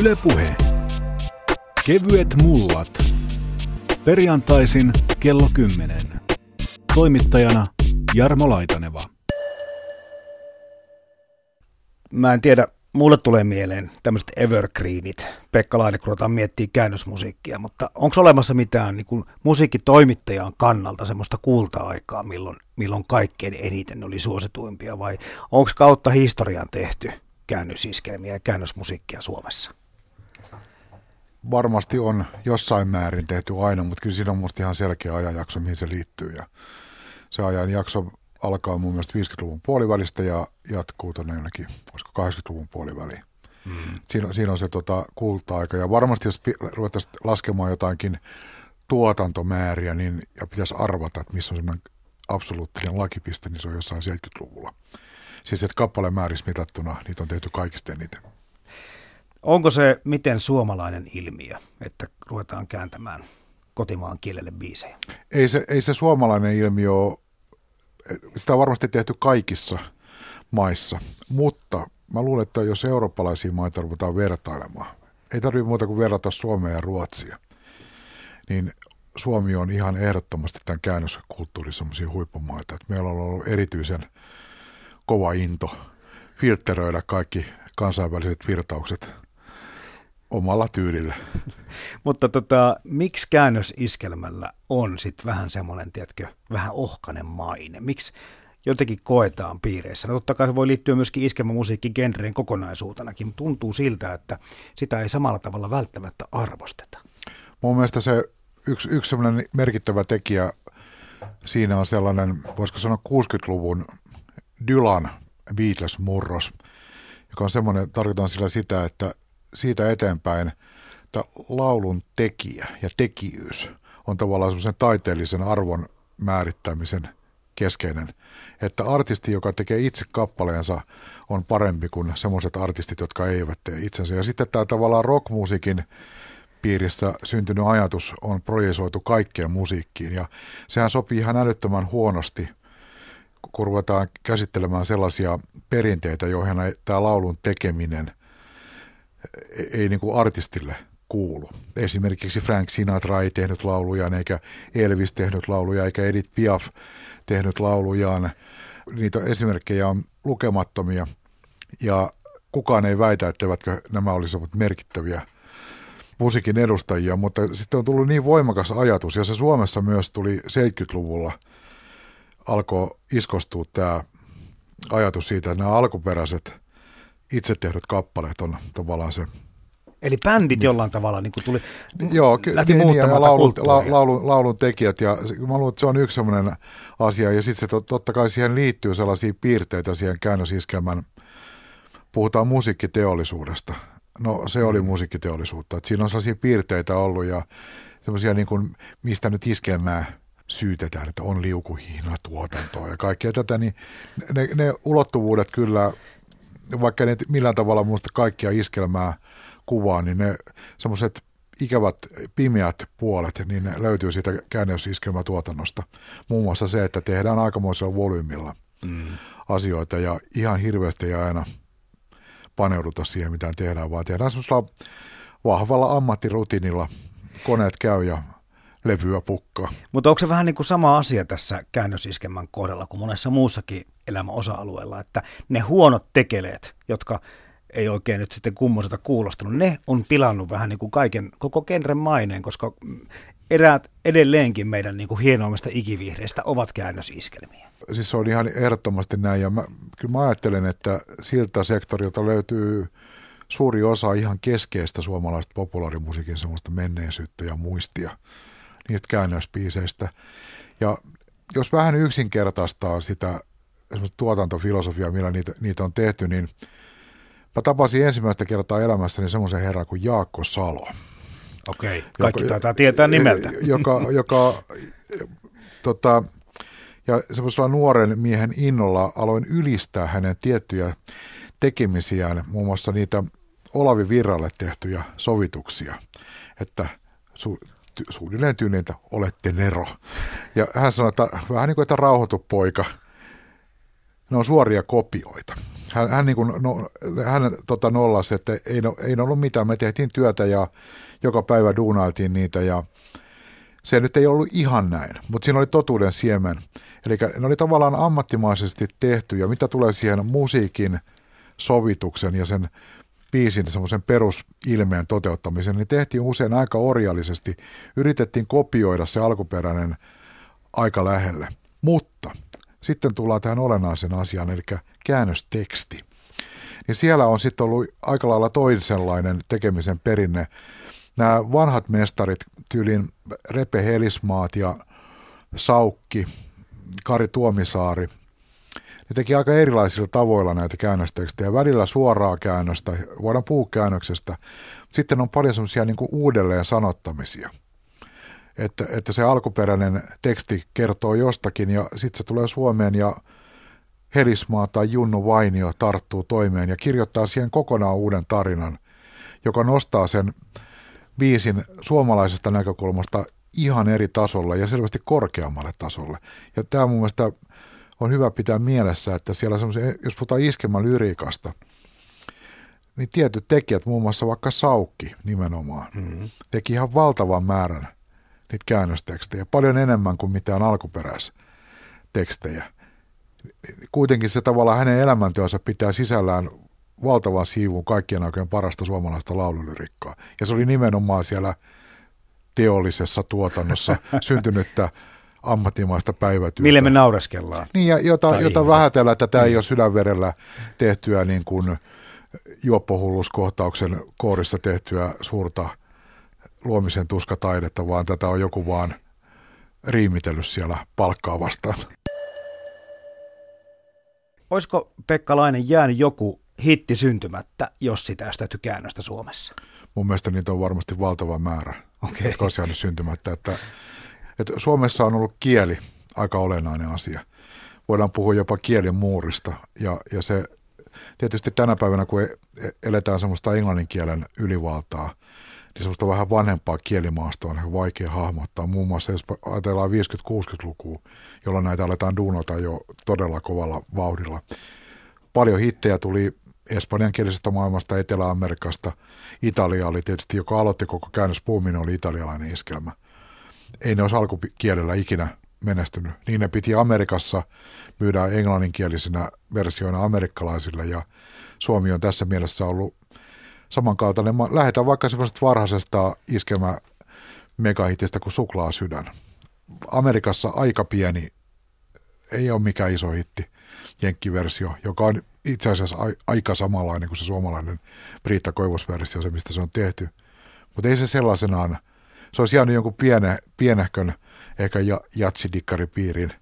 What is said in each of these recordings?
Ylepuhe. Kevyet mullat. Perjantaisin kello 10. Toimittajana Jarmo Laitaneva. Mä en tiedä, mulle tulee mieleen tämmöiset evergreenit. Pekka Laine, kun otetaan miettiä käännösmusiikkia, mutta onko olemassa mitään niin musiikkitoimittajan kannalta semmoista kulta-aikaa, milloin, milloin kaikkein eniten oli suosituimpia, vai onko kautta historian tehty käännösiskelmiä ja käännösmusiikkia Suomessa? Varmasti on jossain määrin tehty aina, mutta kyllä siinä on musta ihan selkeä ajanjakso, mihin se liittyy. Ja se ajanjakso alkaa mun mielestä 50-luvun puolivälistä ja jatkuu tuonne jonnekin, olisiko 80-luvun puoliväliin. Mm. Siinä, siinä on se tota, kulta-aika ja varmasti jos ruvettaisiin laskemaan jotakin tuotantomääriä niin, ja pitäisi arvata, että missä on semmoinen absoluuttinen lakipiste, niin se on jossain 70-luvulla. Siis että kappaleen määrissä mitattuna niitä on tehty kaikista eniten. Onko se miten suomalainen ilmiö, että ruvetaan kääntämään kotimaan kielelle biisejä? Ei se, ei se suomalainen ilmiö ole sitä on varmasti tehty kaikissa maissa, mutta mä luulen, että jos eurooppalaisia maita ruvetaan vertailemaan, ei tarvitse muuta kuin verrata Suomea ja Ruotsia, niin Suomi on ihan ehdottomasti tämän käännöskulttuurin semmoisia huippumaita. Että meillä on ollut erityisen kova into filtteröidä kaikki kansainväliset virtaukset omalla tyylillä. Mutta tota, miksi käännösiskelmällä on sitten vähän semmoinen, tiedätkö, vähän ohkanen maine? Miksi jotenkin koetaan piireissä? No totta kai se voi liittyä myöskin iskelmämusiikki genreen kokonaisuutenakin, mutta tuntuu siltä, että sitä ei samalla tavalla välttämättä arvosteta. Mun mielestä se yksi, yksi semmoinen merkittävä tekijä siinä on sellainen, voisiko sanoa 60-luvun Dylan Beatles-murros, joka on semmoinen, tarkoitan sillä sitä, että siitä eteenpäin että laulun tekijä ja tekijyys on tavallaan semmoisen taiteellisen arvon määrittämisen keskeinen. Että artisti, joka tekee itse kappaleensa, on parempi kuin semmoiset artistit, jotka eivät tee itsensä. Ja sitten tämä tavallaan rockmusiikin piirissä syntynyt ajatus on projisoitu kaikkeen musiikkiin. Ja sehän sopii ihan älyttömän huonosti, kun ruvetaan käsittelemään sellaisia perinteitä, joihin tämä laulun tekeminen – ei niin kuin artistille kuulu. Esimerkiksi Frank Sinatra ei tehnyt laulujaan, eikä Elvis tehnyt lauluja, eikä Edith Piaf tehnyt laulujaan. Niitä esimerkkejä on lukemattomia ja kukaan ei väitä, etteivätkö nämä olisivat merkittäviä musiikin edustajia, mutta sitten on tullut niin voimakas ajatus, ja se Suomessa myös tuli 70-luvulla, alkoi iskostua tämä ajatus siitä, että nämä alkuperäiset itse tehdyt kappaleet on tavallaan se Eli bändit jollain tavalla niin kuin tuli, Joo, ky- lähti niin, ja laulun, la, laulun, laulun tekijät, ja mä luulen, että se on yksi sellainen asia, ja sitten se totta kai siihen liittyy sellaisia piirteitä siihen käännösiskelmän, puhutaan musiikkiteollisuudesta. No se oli mm. musiikkiteollisuutta, että siinä on sellaisia piirteitä ollut, ja semmoisia niin kuin, mistä nyt iskelmää syytetään, että on liukuhiina tuotantoa ja kaikkea tätä, niin ne, ne ulottuvuudet kyllä vaikka ne millään tavalla minusta kaikkia iskelmää kuvaa, niin ne semmoiset ikävät pimeät puolet, niin ne löytyy siitä käännösiskelmätuotannosta. Muun muassa se, että tehdään aikamoisella volyymilla mm. asioita ja ihan hirveästi ei aina paneuduta siihen, mitä tehdään, vaan tehdään semmoisella vahvalla ammattirutiinilla. Koneet käy ja levyä pukkaa. Mutta onko se vähän niin kuin sama asia tässä käännösiskemän kohdalla kuin monessa muussakin elämän osa-alueella, että ne huonot tekeleet, jotka ei oikein nyt sitten kummoiselta kuulostanut, ne on pilannut vähän niin kuin kaiken, koko genren maineen, koska eräät edelleenkin meidän niin kuin hienoimmista ikivihreistä ovat käännösiskelmiä. Siis se on ihan ehdottomasti näin, ja mä, kyllä mä ajattelen, että siltä sektorilta löytyy suuri osa ihan keskeistä suomalaista populaarimusiikin semmoista menneisyyttä ja muistia niistä käännöspiiseistä. Ja jos vähän yksinkertaistaa sitä tuotantofilosofiaa, millä niitä, niitä on tehty, niin mä tapasin ensimmäistä kertaa elämässäni semmoisen herran kuin Jaakko Salo. Okei, kaikki joka, taitaa tietää nimeltä. Joka, joka tota, ja semmoisella nuoren miehen innolla aloin ylistää hänen tiettyjä tekemisiään, muun muassa niitä Olavi Virralle tehtyjä sovituksia, että su, suunnilleen tyyliin, että olette Nero. Ja hän sanoi, että vähän niin kuin, että rauhoitu poika. ne on suoria kopioita. Hän, hän, niin kuin, no, hän tota, nollasi, että ei, no, ei ollut mitään. Me tehtiin työtä ja joka päivä duunailtiin niitä ja se nyt ei ollut ihan näin, mutta siinä oli totuuden siemen. Eli ne oli tavallaan ammattimaisesti tehty ja mitä tulee siihen musiikin sovituksen ja sen biisin semmoisen perusilmeen toteuttamisen, niin tehtiin usein aika orjallisesti. Yritettiin kopioida se alkuperäinen aika lähelle. Mutta sitten tullaan tähän olennaisen asiaan, eli käännösteksti. Niin siellä on sitten ollut aika lailla toisenlainen tekemisen perinne. Nämä vanhat mestarit, tyylin Repe Helismaat ja Saukki, Kari Tuomisaari, ne teki aika erilaisilla tavoilla näitä käännöstekstejä. Välillä suoraa käännöstä, voidaan puhua käännöksestä. Sitten on paljon semmoisia niin uudelleen sanottamisia – että, että se alkuperäinen teksti kertoo jostakin ja sitten se tulee Suomeen ja Helismaa tai Junnu Vainio tarttuu toimeen ja kirjoittaa siihen kokonaan uuden tarinan, joka nostaa sen biisin suomalaisesta näkökulmasta ihan eri tasolle ja selvästi korkeammalle tasolle. Ja tämä mun mielestä on hyvä pitää mielessä, että siellä jos puhutaan iskemän lyriikasta, niin tietyt tekijät, muun muassa vaikka Saukki nimenomaan, mm-hmm. teki ihan valtavan määrän niitä käännöstekstejä, paljon enemmän kuin mitään alkuperäistekstejä. Kuitenkin se tavallaan hänen elämäntyönsä pitää sisällään valtavan siivun kaikkien aikojen parasta suomalaista laululyrikkaa. Ja se oli nimenomaan siellä teollisessa tuotannossa syntynyttä ammattimaista päivätyötä. Mille me naureskellaan. Niin, ja jota, jota vähätellä, että tämä mm. ei ole sydänverellä tehtyä niin kuin juoppohulluskohtauksen koorissa tehtyä suurta – luomisen tuskataidetta, vaan tätä on joku vaan riimitellyt siellä palkkaa vastaan. Olisiko Pekka Lainen jäänyt joku hitti syntymättä, jos sitä olisi tehty käännöstä Suomessa? Mun mielestä niitä on varmasti valtava määrä, okay. jotka olisi jäänyt syntymättä. Että, että Suomessa on ollut kieli aika olennainen asia. Voidaan puhua jopa kielen muurista ja, ja se tietysti tänä päivänä, kun e, eletään semmoista englanninkielen ylivaltaa, niin semmoista vähän vanhempaa kielimaastoa on vaikea hahmottaa. Muun muassa jos ajatellaan 50-60-lukua, jolloin näitä aletaan duunata jo todella kovalla vauhdilla. Paljon hittejä tuli espanjankielisestä maailmasta, Etelä-Amerikasta. Italia oli tietysti, joka aloitti koko käännöspuumin, oli italialainen iskelmä. Ei ne olisi alkukielellä ikinä menestynyt. Niin ne piti Amerikassa myydä englanninkielisenä versioina amerikkalaisille ja Suomi on tässä mielessä ollut samankaltainen. Lähetään vaikka semmoisesta varhaisesta iskemä megahitistä kuin Suklaa sydän. Amerikassa aika pieni, ei ole mikään iso hitti, jenkkiversio, joka on itse asiassa aika samanlainen kuin se suomalainen Britta Koivos-versio, se mistä se on tehty. Mutta ei se sellaisenaan, se olisi jäänyt jonkun piene, pienehkön, ehkä jatsidikkaripiirin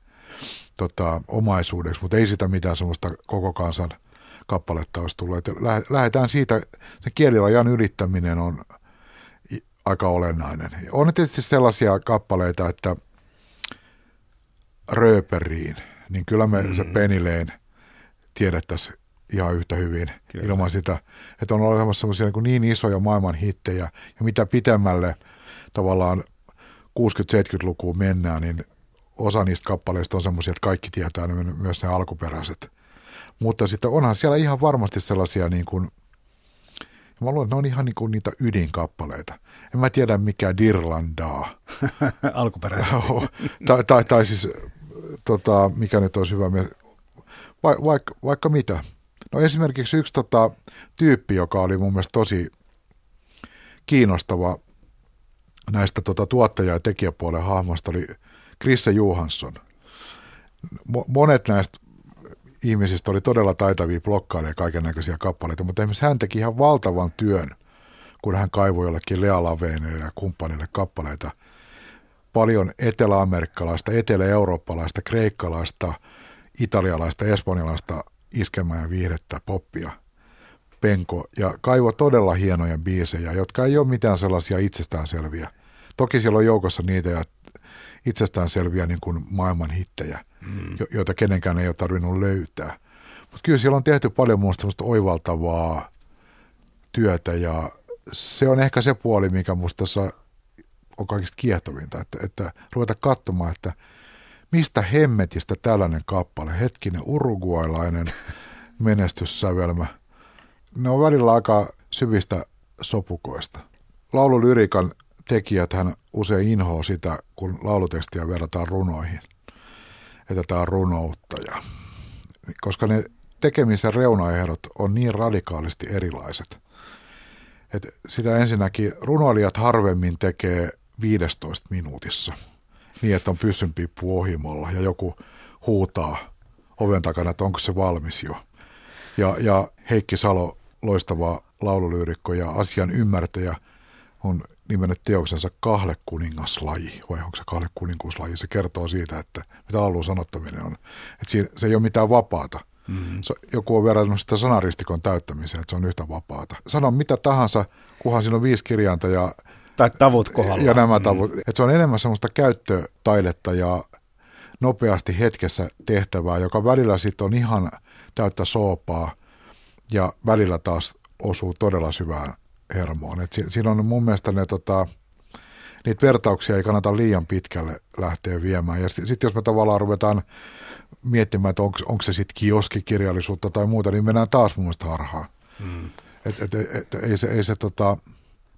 tota, omaisuudeksi, mutta ei sitä mitään semmoista koko kansan – kappaletta olisi tullut. Että lähdetään siitä, se kielirajan ylittäminen on aika olennainen. On tietysti sellaisia kappaleita, että rööperiin, niin kyllä me mm. se penileen tiedettäisiin ihan yhtä hyvin kyllä. ilman sitä, että on olemassa semmoisia niin, niin isoja maailman hittejä, ja mitä pitemmälle tavallaan 60-70-lukuun mennään, niin osa niistä kappaleista on semmoisia, että kaikki tietää myös ne alkuperäiset mutta sitten onhan siellä ihan varmasti sellaisia niin kuin, mä luulen, että ne on ihan niin kuin niitä ydinkappaleita. En mä tiedä mikä Dirlandaa. Alkuperäisesti. tai, tai, tai siis, tota, mikä nyt olisi hyvä Va, vaikka, vaikka mitä. No esimerkiksi yksi tota, tyyppi, joka oli mun mielestä tosi kiinnostava näistä tota, tuottaja- ja tekijäpuolen hahmoista, oli Krisse Johansson. Monet näistä ihmisistä oli todella taitavia blokkailemaan kaiken näköisiä kappaleita, mutta esimerkiksi hän teki ihan valtavan työn, kun hän kaivoi jollekin Lea Laveenille ja kumppanille kappaleita. Paljon etelä-amerikkalaista, etelä-eurooppalaista, kreikkalaista, italialaista, espanjalaista iskemää ja viihdettä, poppia, penko, ja kaivo todella hienoja biisejä, jotka ei ole mitään sellaisia itsestäänselviä. Toki siellä on joukossa niitä itsestäänselviä niin kuin maailman hittejä – mm. joita kenenkään ei ole tarvinnut löytää. Mutta kyllä siellä on tehty paljon muusta oivaltavaa työtä ja se on ehkä se puoli, mikä minusta tässä on kaikista kiehtovinta, että, että ruveta katsomaan, että mistä hemmetistä tällainen kappale, hetkinen uruguailainen menestyssävelmä. Ne on välillä aika syvistä sopukoista. Laululyrikan tekijät hän usein inhoa sitä, kun laulutekstiä verrataan runoihin. Että tämä on runoutta. Ja, koska ne tekemisen reunaehdot on niin radikaalisti erilaiset. Että sitä ensinnäkin runoilijat harvemmin tekee 15 minuutissa niin, että on pyssynpiippu ohimolla ja joku huutaa oven takana, että onko se valmis jo. Ja, ja Heikki Salo, loistava laululyyrikko ja asian ymmärtäjä, on nimennyt teoksensa kahle kuningaslaji, vai onko se kahle kuninkuuslaji? Se kertoo siitä, että mitä laulun sanottaminen on. Että siinä, se ei ole mitään vapaata. Mm-hmm. joku on verrannut sitä sanaristikon täyttämiseen, että se on yhtä vapaata. Sano mitä tahansa, kunhan siinä on viisi kirjainta ja tai tavut kohdalla. Ja nämä tavut. Mm. Että se on enemmän semmoista käyttötaidetta ja nopeasti hetkessä tehtävää, joka välillä sitten on ihan täyttä soopaa ja välillä taas osuu todella syvään hermoon. Et siinä on mun mielestä ne, tota, niitä vertauksia ei kannata liian pitkälle lähteä viemään. Ja sitten jos me tavallaan ruvetaan miettimään, että onko se sitten kioskikirjallisuutta tai muuta, niin mennään taas mun mielestä harhaan. Mm. Et, et, et, et, ei se, ei se tota,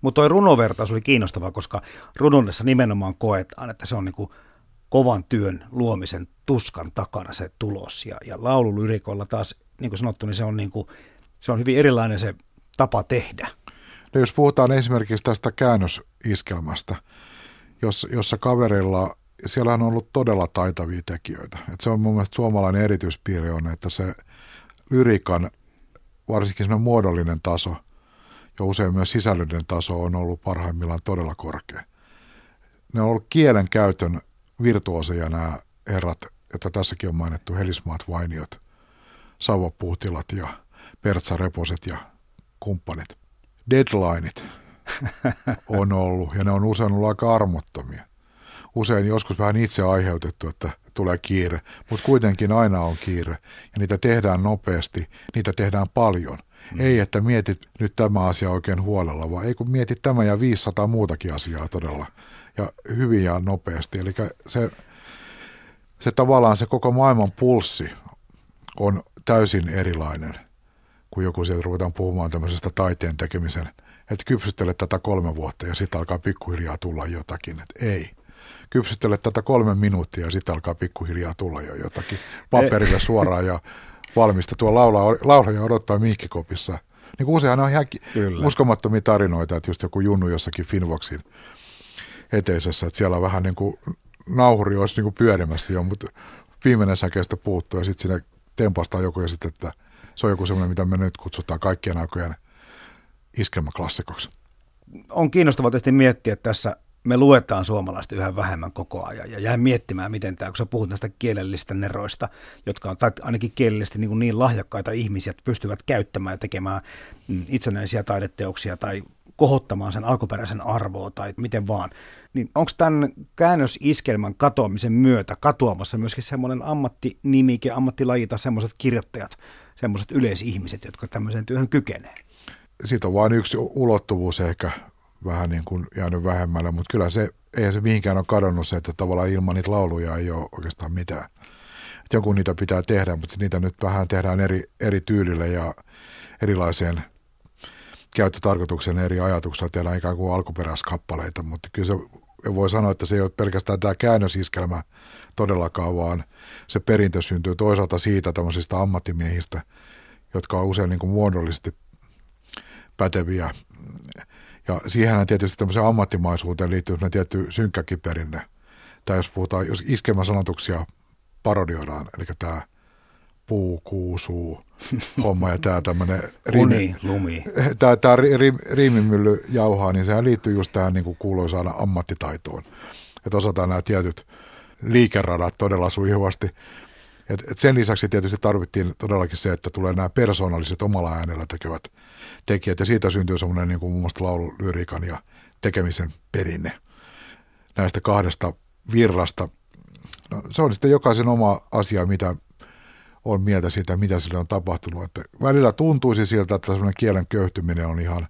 mutta tuo runovertaus oli kiinnostava, koska runoudessa nimenomaan koetaan, että se on niin kovan työn luomisen tuskan takana se tulos. Ja, ja laululyrikolla taas, niin kuin sanottu, niin se on, niin kuin, se on hyvin erilainen se tapa tehdä. No jos puhutaan esimerkiksi tästä käännösiskelmästä, jos, jossa kaverilla, siellä on ollut todella taitavia tekijöitä. Et se on mun mielestä suomalainen erityispiiri on, että se lyrikan, varsinkin semmoinen muodollinen taso – ja usein myös sisällöllinen taso on ollut parhaimmillaan todella korkea. Ne on ollut kielen käytön virtuoseja nämä herrat, että tässäkin on mainittu Helismaat Vainiot, Sauva Puhtilat ja Pertsa Reposet ja kumppanit. Deadlineit on ollut ja ne on usein ollut aika armottomia. Usein joskus vähän itse aiheutettu, että tulee kiire, mutta kuitenkin aina on kiire ja niitä tehdään nopeasti, niitä tehdään paljon – Mm. Ei, että mietit nyt tämä asia oikein huolella, vaan ei kun mietit tämä ja 500 muutakin asiaa todella. Ja hyvin ja nopeasti. Eli se, se tavallaan se koko maailman pulssi on täysin erilainen, kun joku sieltä ruvetaan puhumaan tämmöisestä taiteen tekemisen, että kypsyttele tätä kolme vuotta ja sitten alkaa pikkuhiljaa tulla jotakin. Että ei kypsyttele tätä kolme minuuttia ja sitten alkaa pikkuhiljaa tulla jo jotakin paperille suoraan ja valmista. Tuo laula, laulaja odottaa miikkikopissa. Niin kuin useinhan on ihan Kyllä. uskomattomia tarinoita, että just joku junnu jossakin Finvoxin eteisessä, että siellä vähän niin kuin nauhuri olisi niin kuin pyörimässä jo, mutta viimeinen säkeestä puuttuu ja sitten sinne tempastaa joku ja sitten, että se on joku semmoinen, mitä me nyt kutsutaan kaikkien aikojen iskelmäklassikoksi. On kiinnostavaa tietysti miettiä tässä me luetaan suomalaista yhä vähemmän koko ajan ja jää miettimään, miten tämä, kun sä puhut näistä kielellistä neroista, jotka on ainakin kielellisesti niin, niin lahjakkaita ihmisiä, että pystyvät käyttämään ja tekemään mm, itsenäisiä taideteoksia tai kohottamaan sen alkuperäisen arvoa tai miten vaan. Niin onko tämän käännösiskelmän katoamisen myötä katoamassa myöskin semmoinen ammattinimike, ammattilaji tai semmoiset kirjoittajat, semmoiset yleisihmiset, jotka tämmöiseen työhön kykenee? Siitä on vain yksi ulottuvuus ehkä vähän niin kuin jäänyt vähemmällä, mutta kyllä se, eihän se mihinkään ole kadonnut se, että tavallaan ilman niitä lauluja ei ole oikeastaan mitään. Et joku niitä pitää tehdä, mutta niitä nyt vähän tehdään eri, eri tyylillä ja erilaiseen käyttötarkoituksen eri ajatuksella tehdään ikään kuin alkuperäiskappaleita, mutta kyllä se voi sanoa, että se ei ole pelkästään tämä käännösiskelmä todellakaan, vaan se perintö syntyy toisaalta siitä tämmöisistä ammattimiehistä, jotka on usein niin kuin muodollisesti päteviä ja siihen tietysti tämmöiseen ammattimaisuuteen liittyy tietty synkkäkin perinne. Tai jos puhutaan, jos iskelmäsanotuksia parodioidaan, eli tämä puu, kuusuu, homma ja tämä tämmöinen riimi, lumi. Tämä, tämä ri, ri, riimimylly jauhaa, niin sehän liittyy just tähän niin kuin kuuluisaan ammattitaitoon. Että osataan nämä tietyt liikeradat todella sujuvasti. Et, et sen lisäksi tietysti tarvittiin todellakin se, että tulee nämä persoonalliset omalla äänellä tekevät tekijät, ja siitä syntyy semmoinen niin kuin muun muassa laululyriikan ja tekemisen perinne näistä kahdesta virrasta. No, se on sitten jokaisen oma asia, mitä on mieltä siitä, mitä sille on tapahtunut. Että välillä tuntuisi siltä, että semmoinen kielen köyhtyminen on ihan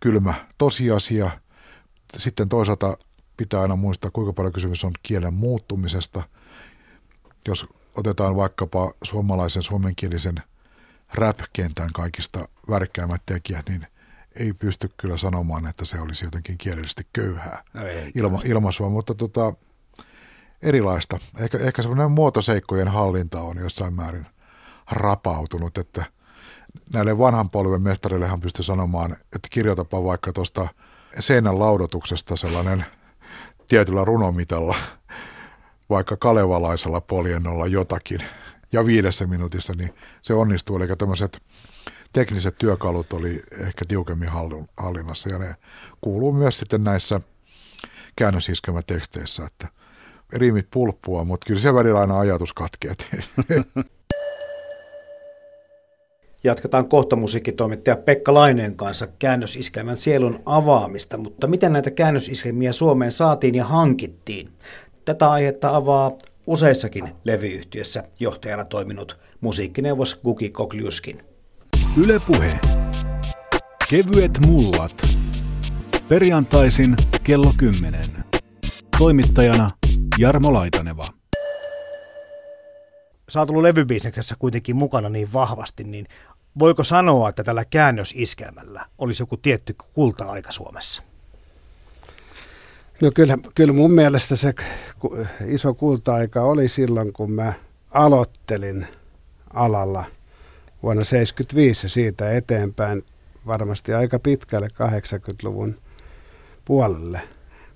kylmä tosiasia. Sitten toisaalta pitää aina muistaa, kuinka paljon kysymys on kielen muuttumisesta – Jos otetaan vaikkapa suomalaisen suomenkielisen rap-kentän kaikista värkkäimmät tekijät, niin ei pysty kyllä sanomaan, että se olisi jotenkin kielellisesti köyhää No ei. ilma, ilmaisua, mutta tota, erilaista. Ehkä, ehkä semmoinen muotoseikkojen hallinta on jossain määrin rapautunut, että näille vanhan polven mestarillehan pystyy sanomaan, että kirjoitapa vaikka tuosta seinän laudotuksesta sellainen tietyllä runomitalla, vaikka kalevalaisella poljennolla jotakin, ja viidessä minuutissa, niin se onnistuu. Eli tämmöiset tekniset työkalut oli ehkä tiukemmin hallin- hallinnassa, ja ne kuuluu myös sitten näissä käännösiskelmäteksteissä, että riimit pulppua, mutta kyllä se välillä aina ajatus katkeaa. Jatketaan kohta musiikkitoimittaja Pekka Laineen kanssa käännösiskelmän sielun avaamista, mutta miten näitä käännösiskelmiä Suomeen saatiin ja hankittiin? Tätä aihetta avaa useissakin levyyhtiössä johtajana toiminut musiikkineuvos Guki Kokliuskin. Yle Puhe. Kevyet mullat. Perjantaisin kello 10. Toimittajana Jarmo Laitaneva. Sä oot ollut levybisneksessä kuitenkin mukana niin vahvasti, niin voiko sanoa, että tällä käännösiskelmällä olisi joku tietty kulta-aika Suomessa? No kyllä, kyllä mun mielestä se iso kulta-aika oli silloin, kun mä aloittelin alalla vuonna 1975 ja siitä eteenpäin varmasti aika pitkälle 80-luvun puolelle,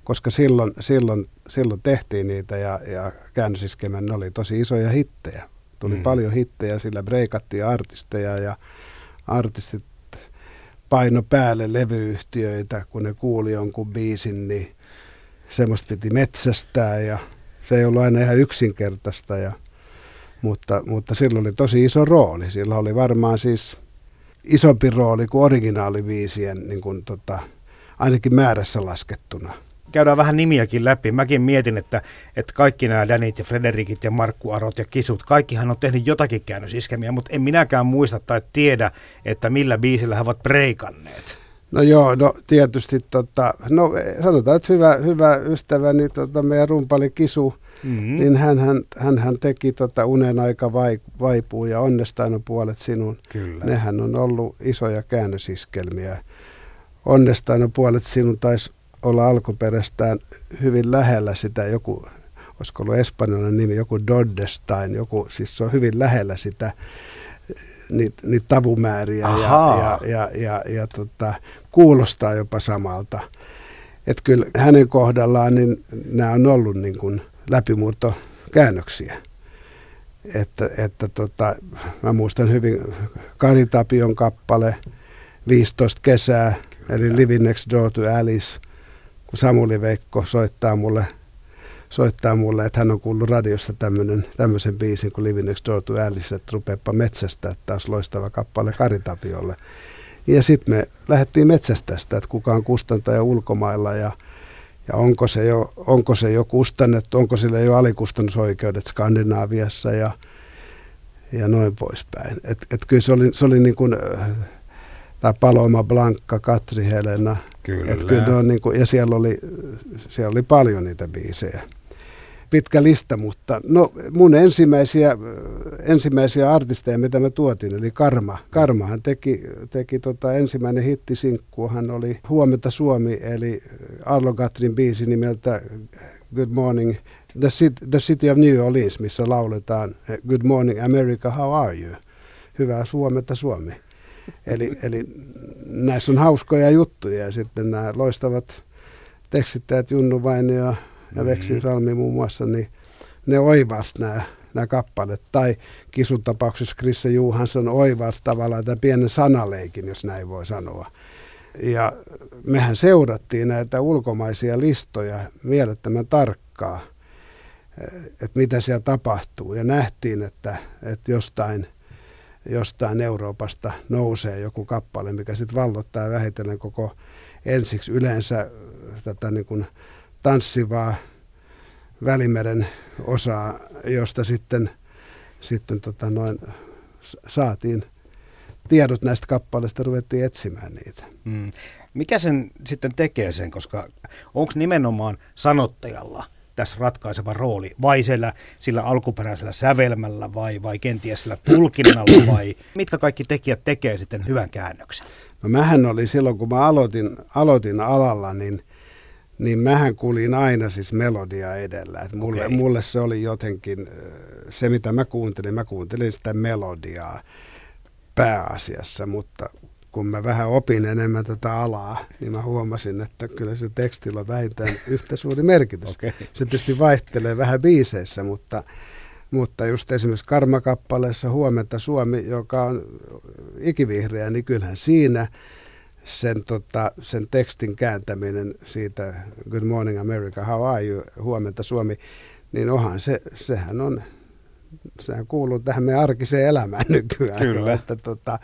koska silloin, silloin, silloin tehtiin niitä ja, ja käännösiskemän ne oli tosi isoja hittejä. Tuli Mm. paljon hittejä, sillä breikattiin artisteja ja artistit paino päälle levyyhtiöitä, kun ne kuuli jonkun biisin, niin semmoista piti metsästää ja se ei ollut aina ihan yksinkertaista, ja, mutta, mutta sillä oli tosi iso rooli. Sillä oli varmaan siis isompi rooli kuin originaaliviisien, niin kuin tota, ainakin määrässä laskettuna. Käydään vähän nimiäkin läpi. Mäkin mietin, että, että kaikki nämä Danit ja Frederikit ja Markku Arot ja Kisut, kaikkihan on tehnyt jotakin käännösiskemiä, mutta en minäkään muista tai tiedä, että millä biisillä he ovat breikanneet. No joo, no tietysti, tota, no sanotaan, että hyvä, hyvä ystäväni, tota, meidän rumpali Kisu, Mm-hmm. niin hän, hän, hän, hän teki tota unen aika vai, vaipuu ja onnestaan on puolet sinun. Kyllä. Nehän on ollut isoja käännösiskelmiä. Onnestaan on puolet sinun taisi olla alkuperäistään hyvin lähellä sitä joku, olisiko ollut espanjalainen nimi, joku Doddestain, joku, siis se on hyvin lähellä sitä niitä niit tavumääriä ja, Ahaa. ja, ja, ja, ja tota, kuulostaa jopa samalta. Että kyllä hänen kohdallaan niin nämä on ollut niin kuin läpimurtokäännöksiä. Että, että tota, mä muistan hyvin Kari Tapion kappale 15 kesää, Kyllä. eli Living Next Door to Alice, kun Samuli Veikko soittaa mulle, soittaa mulle, että hän on kuullut radiosta tämmöisen biisin kuin Living Next Door to Alice, että rupeapa metsästä, että taas loistava kappale Kari Tapiolle. Ja sitten me lähdettiin metsästä sitä, että kuka on kustantaja ulkomailla ja, ja onko, se jo, onko se jo kustannettu, onko sillä jo alikustannusoikeudet Skandinaaviassa ja, ja noin poispäin. Et, et kyllä se oli, se oli niin kuin, äh, tämä Paloma Blanca, Katri Helena. Kyllä. Et kyllä on niin kuin, ja siellä oli, siellä oli paljon niitä biisejä. Pitkä lista, mutta no mun ensimmäisiä, ensimmäisiä artisteja, mitä mä tuotin, eli Karma. Karmahan teki, teki tota ensimmäinen hittisinkku, hän oli Huomenta Suomi, eli Arlo Katrin biisi nimeltä Good Morning, The City, The City of New Orleans, missä lauletaan Good Morning America, how are you? Hyvää Suomenta Suomi. Eli, eli näissä on hauskoja juttuja ja sitten nämä loistavat tekstittäjät Junnu Vainio ja Veksi Salmi muun muassa, niin ne oivas nämä, nämä kappaleet. Tai kisun tapauksessa Krisse Juhansson oivas tavallaan tämän pienen sanaleikin, jos näin voi sanoa. Ja mehän seurattiin näitä ulkomaisia listoja mielettömän tarkkaa, että mitä siellä tapahtuu. Ja nähtiin, että, että jostain, jostain Euroopasta nousee joku kappale, mikä sitten vallottaa vähitellen koko ensiksi yleensä tätä niin kuin tanssivaa Välimeren osaa, josta sitten, sitten tota noin, saatiin tiedot näistä kappaleista, ruvettiin etsimään niitä. Mm. Mikä sen sitten tekee sen, koska onko nimenomaan sanottajalla tässä ratkaiseva rooli? Vai siellä, sillä alkuperäisellä sävelmällä vai, vai kenties sillä tulkinnalla vai mitkä kaikki tekijät tekee sitten hyvän käännöksen? No mähän oli silloin, kun mä aloitin, aloitin alalla, niin, niin mähän kuulin aina siis melodia edellä. Et mulle, okay. mulle se oli jotenkin, se mitä mä kuuntelin, mä kuuntelin sitä melodiaa pääasiassa, mutta kun mä vähän opin enemmän tätä alaa, niin mä huomasin, että kyllä se tekstillä on vähintään yhtä suuri merkitys. Okay. Se tietysti vaihtelee vähän biiseissä, mutta, mutta just esimerkiksi Karmakappaleessa Huomenta Suomi, joka on ikivihreä, niin kyllähän siinä sen, tota, sen tekstin kääntäminen siitä Good Morning America, How are you, Huomenta Suomi, niin onhan se, sehän on, sehän kuuluu tähän meidän arkiseen elämään nykyään. Kyllä. Että, tota,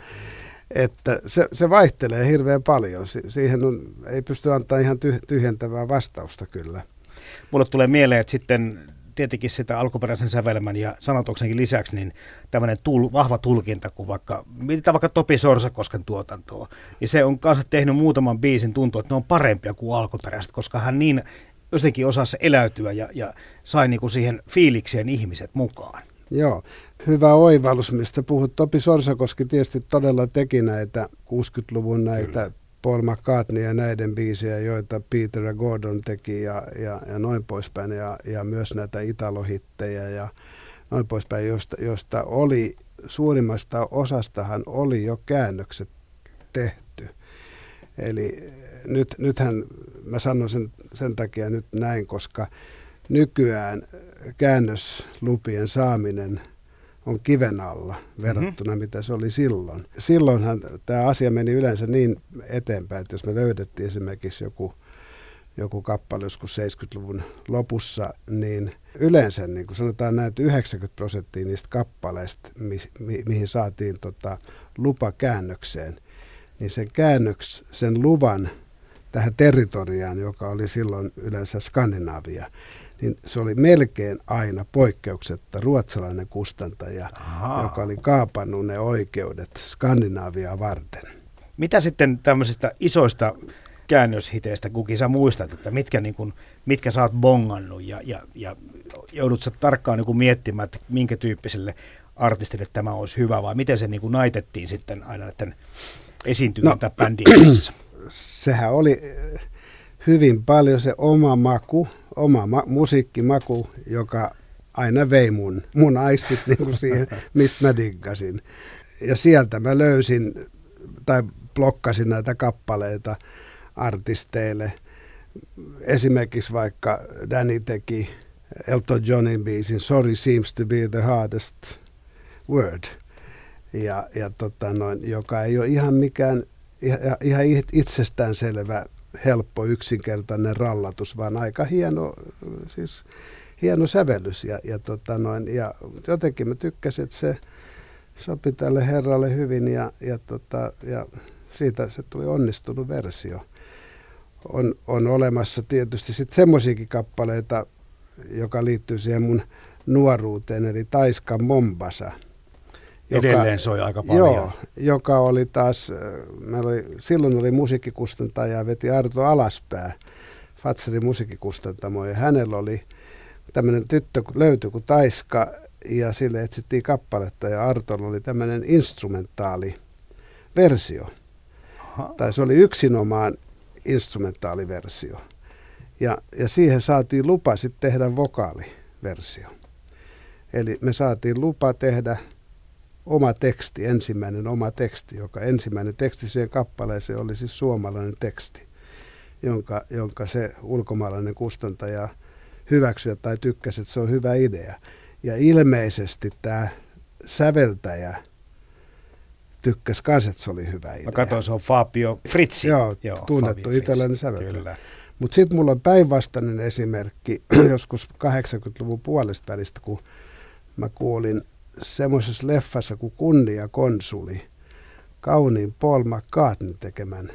että se, se vaihtelee hirveän paljon. Si- siihen on, ei pysty antaa ihan tyhjentävää vastausta kyllä. Mulle tulee mieleen, että sitten tietenkin sitä alkuperäisen sävelmän ja sanotuksenkin lisäksi, niin tämmöinen tul, vahva tulkinta, kun vaikka, mietitään vaikka Topi Sorsakosken tuotantoa, niin se on kanssa tehnyt muutaman biisin tuntua, että ne on parempia kuin alkuperäiset, koska hän niin jotenkin osasi eläytyä ja, ja sai niinku siihen fiilikseen ihmiset mukaan. Joo, hyvä oivallus, mistä puhut. Topi Sorsakoski tietysti todella teki näitä 60-luvun näitä Kyllä. Paul McCartney ja näiden biisejä, joita Peter ja Gordon teki ja, ja, ja noin poispäin, ja, ja myös näitä italohittejä ja noin poispäin, josta, josta oli, suurimmasta osastahan oli jo käännökset tehty. Eli nyt, nythän mä sanon sen, sen takia nyt näin, koska nykyään käännöslupien saaminen on kiven alla verrattuna mm-hmm. mitä se oli silloin. Silloinhan tämä asia meni yleensä niin eteenpäin, että jos me löydettiin esimerkiksi joku, joku kappale joskus 70-luvun lopussa, niin yleensä niin kuin sanotaan näin, että 90 prosenttia niistä kappaleista, mi, mi, mihin saatiin tota, lupa käännökseen, niin sen käännöks, sen luvan tähän territoriaan, joka oli silloin yleensä Skandinavia, niin se oli melkein aina poikkeuksetta ruotsalainen kustantaja, Aha. joka oli kaapannut ne oikeudet Skandinaavia varten. Mitä sitten tämmöisistä isoista käännöshiteistä kukin sä muistat, että mitkä, niin kun, mitkä sä oot bongannut ja, ja, ja joudut sä tarkkaan niin miettimään, että minkä tyyppiselle artistille tämä olisi hyvä vai miten se niin kuin naitettiin sitten aina näiden esiintyjien no, bändien kanssa? Sehän oli hyvin paljon se oma maku, oma ma- musiikkimaku, joka aina vei mun, mun aistit niin kuin siihen, mistä mä diggasin. Ja sieltä mä löysin tai blokkasin näitä kappaleita artisteille. Esimerkiksi vaikka Danny teki Elton Johnin biisin Sorry seems to be the hardest word, ja, ja tota noin, joka ei ole ihan mikään ihan, itsestäänselvä helppo, yksinkertainen rallatus, vaan aika hieno, siis hieno sävellys. Ja, ja, tota noin, ja jotenkin mä tykkäsin, että se sopi tälle herralle hyvin ja, ja, tota, ja siitä se tuli onnistunut versio. On, on olemassa tietysti sitten semmoisiakin kappaleita, joka liittyy siihen mun nuoruuteen, eli Taiska Mombasa – joka, Edelleen soi aika paljon. Joo, joka oli taas, meillä oli, silloin oli musiikkikustantaja ja veti Arto Alaspää, Fatserin musiikkikustantamo, ja hänellä oli tämmöinen tyttö löytyi kuin Taiska, ja sille etsittiin kappaletta, ja Artolla oli tämmöinen instrumentaali versio. Aha. Tai se oli yksinomaan instrumentaaliversio. Ja, ja siihen saatiin lupa sitten tehdä vokaaliversio. Eli me saatiin lupa tehdä oma teksti, ensimmäinen oma teksti, joka ensimmäinen teksti siihen kappaleeseen oli siis suomalainen teksti, jonka, jonka se ulkomaalainen kustantaja hyväksyi tai tykkäsi, että se on hyvä idea. Ja ilmeisesti tämä säveltäjä tykkäsi myös, että se oli hyvä idea. Mä katsoin, se on Fabio Fritzi. Joo, Joo tunnettu italialainen säveltäjä. Mutta sitten mulla on päinvastainen esimerkki joskus 80-luvun puolesta välistä, kun mä kuulin semmoisessa leffassa kuin Kunnia konsuli, kauniin Paul McCartney tekemän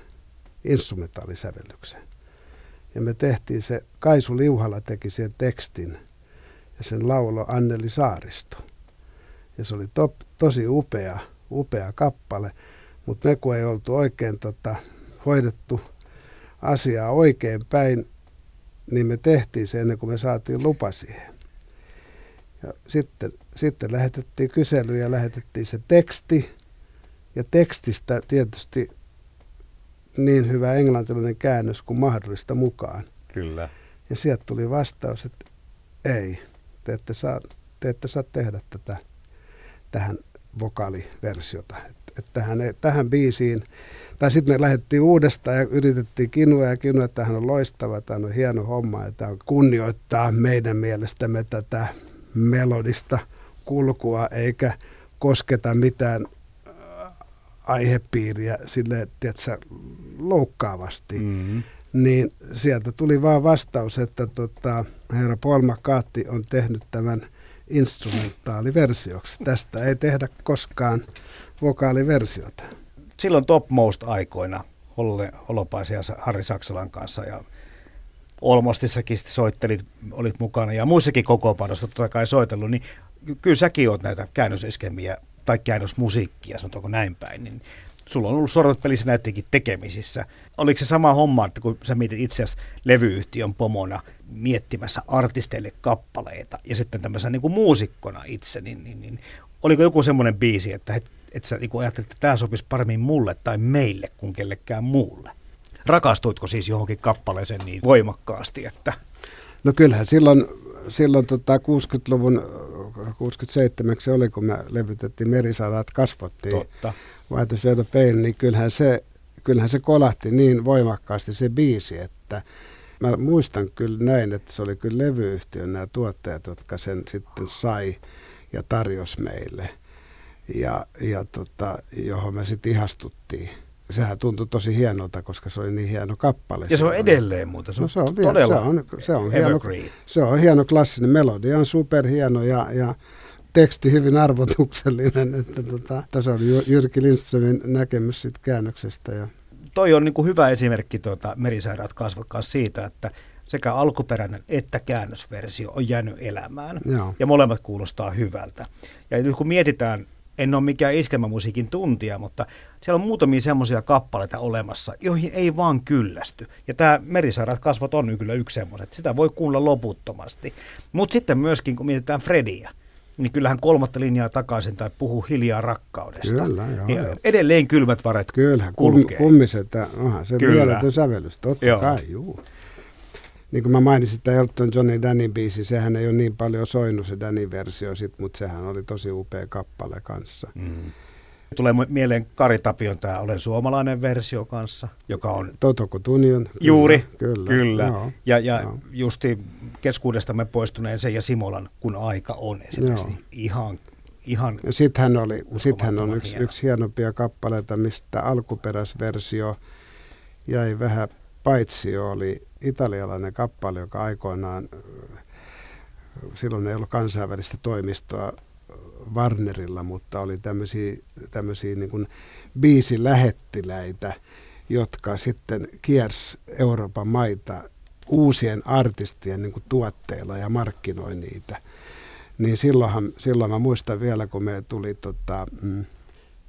instrumentaalisävellyksen. Ja me tehtiin se, Kaisu Liuhala teki sen tekstin ja sen laulo Anneli Saaristo. Ja se oli to, tosi upea, upea kappale, mutta me kun ei oltu oikein tota, hoidettu asiaa oikein päin, niin me tehtiin se ennen kuin me saatiin lupa siihen. Ja sitten, sitten lähetettiin kysely ja lähetettiin se teksti. Ja tekstistä tietysti niin hyvä englantilainen käännös kuin mahdollista mukaan. Kyllä. Ja sieltä tuli vastaus, että ei, te ette saa, te ette saa tehdä tätä tähän vokaaliversiota. Että et tähän, tähän biisiin, tai sitten me lähdettiin uudestaan ja yritettiin kinua ja kinua, että tämähän on loistava, tämä on hieno homma, että tämä kunnioittaa meidän mielestämme tätä melodista kulkua, eikä kosketa mitään äh, aihepiiriä sille, tiedätkö, loukkaavasti. Mm-hmm. Niin sieltä tuli vaan vastaus, että tota, herra Paul McCarthy on tehnyt tämän instrumentaaliversioksi. Tästä ei tehdä koskaan vokaaliversiota. Silloin topmost-aikoina Holle Holopaisen ja Harri Saksalan kanssa ja Olmostissakin soittelit, olit mukana ja muissakin kokoopanossa totta kai soitellut, niin kyllä säkin oot näitä käännöseskemiä tai käännösmusiikkia, sanotaanko näin päin, niin sulla on ollut sormet pelissä näidenkin tekemisissä. Oliko se sama homma, että kun sä mietit itse asiassa levyyhtiön pomona miettimässä artisteille kappaleita ja sitten tämmöisenä niin kuin muusikkona itse, niin, niin, niin oliko joku semmoinen biisi, että et, et sä niin ajattelit, että tämä sopisi paremmin mulle tai meille kuin kellekään muulle? Rakastuitko siis johonkin kappaleeseen niin voimakkaasti, että... No kyllähän silloin, silloin tota 60-luvun, 67 se oli, kun me levytettiin Merisadat kasvottiin Totta. White Shade Pain, niin kyllähän se, kyllähän se kolahti niin voimakkaasti se biisi, että mä muistan kyllä näin, että se oli kyllä levyyhtiön nämä tuottajat, jotka sen sitten sai ja tarjosi meille. Ja, ja tota, johon me sitten ihastuttiin sehän tuntui tosi hienolta, koska se oli niin hieno kappale. Ja se on edelleen muuta, se on, no, se on todella se on, se on hieno, se on hieno klassinen melodia, on superhieno ja, ja teksti hyvin arvotuksellinen. Että tota, tässä oli Jyrki Lindströmin näkemys siitä käännöksestä. Ja. Toi on niin kuin hyvä esimerkki tuota, merisairaat kasvot kanssa siitä, että sekä alkuperäinen että käännösversio on jäänyt elämään. Joo. Ja molemmat kuulostaa hyvältä. Ja nyt kun mietitään en ole mikään iskelmämusiikin tuntija, mutta siellä on muutamia semmoisia kappaleita olemassa, joihin ei vaan kyllästy. Ja tämä Merisairaat kasvot on kyllä yksi semmoinen, sitä voi kuulla loputtomasti. Mutta sitten myöskin, kun mietitään Frediä, niin kyllähän kolmatta linjaa takaisin tai puhuu hiljaa rakkaudesta. Kyllä, joo, niin joo. Edelleen kylmät varet Kyllä, kulkee. kummiset, onhan se Kyllä. mieletön sävellys, totta joo. kai, juu niin kuin mä mainitsin, että Elton Johnin Danny biisi, sehän ei ole niin paljon soinut se Danny-versio, sit, mutta sehän oli tosi upea kappale kanssa. Mm. Tulee mieleen Kari Tapion tämä Olen suomalainen versio kanssa, joka on... Totoko Tunion. Juuri, kyllä. kyllä. Joo, ja ja joo. justi keskuudestamme poistuneen se ja Simolan Kun aika on esimerkiksi ihan ihan Sitten hän, oli, sit hän on yksi, hieno. yksi hienompia kappaleita, mistä alkuperäisversio jäi vähän paitsi oli italialainen kappale, joka aikoinaan, silloin ei ollut kansainvälistä toimistoa Warnerilla, mutta oli tämmöisiä, tämmöisiä niin kuin biisilähettiläitä, jotka sitten kiersi Euroopan maita uusien artistien niin kuin tuotteilla ja markkinoi niitä. Niin silloinhan, silloin mä muistan vielä, kun me tuli tota, mm,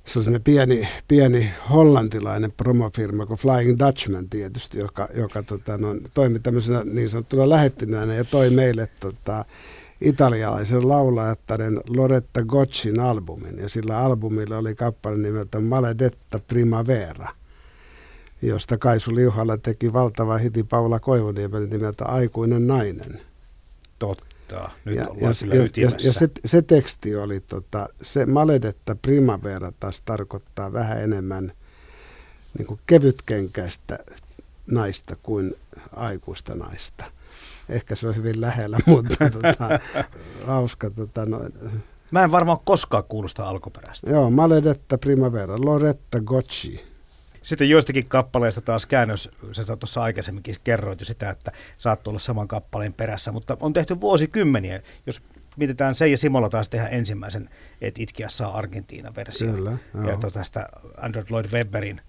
se on pieni, pieni hollantilainen promofirma kuin Flying Dutchman tietysti, joka, joka tota, no, toimi tämmöisenä niin sanottuna lähettinänä ja toi meille tota, italialaisen laulajattaren Loretta Goccin albumin. Ja sillä albumilla oli kappale nimeltä Maledetta Primavera, josta Kaisu Liuhalla teki valtava hiti Paula Koivuniemen nimeltä Aikuinen nainen. Totta soittaa. Nyt ja, ollaan ja, ja, ja se, se teksti oli, tota, se maledetta primavera taas tarkoittaa vähän enemmän niin kuin kevytkenkäistä naista kuin aikuista naista. Ehkä se on hyvin lähellä, mutta tota, hauska. Tota, no, Mä en varmaan koskaan kuulosta alkuperäistä. Joo, Maledetta Primavera, Loretta Gocci. Sitten joistakin kappaleista taas käännös, sä tuossa aikaisemminkin kerroit jo sitä, että saat olla saman kappaleen perässä, mutta on tehty vuosikymmeniä. Jos mietitään se ja Simola taas tehdä ensimmäisen, että itkiä saa Argentiina-versio. Kyllä, ja tuota, tästä Andrew Lloyd Webberin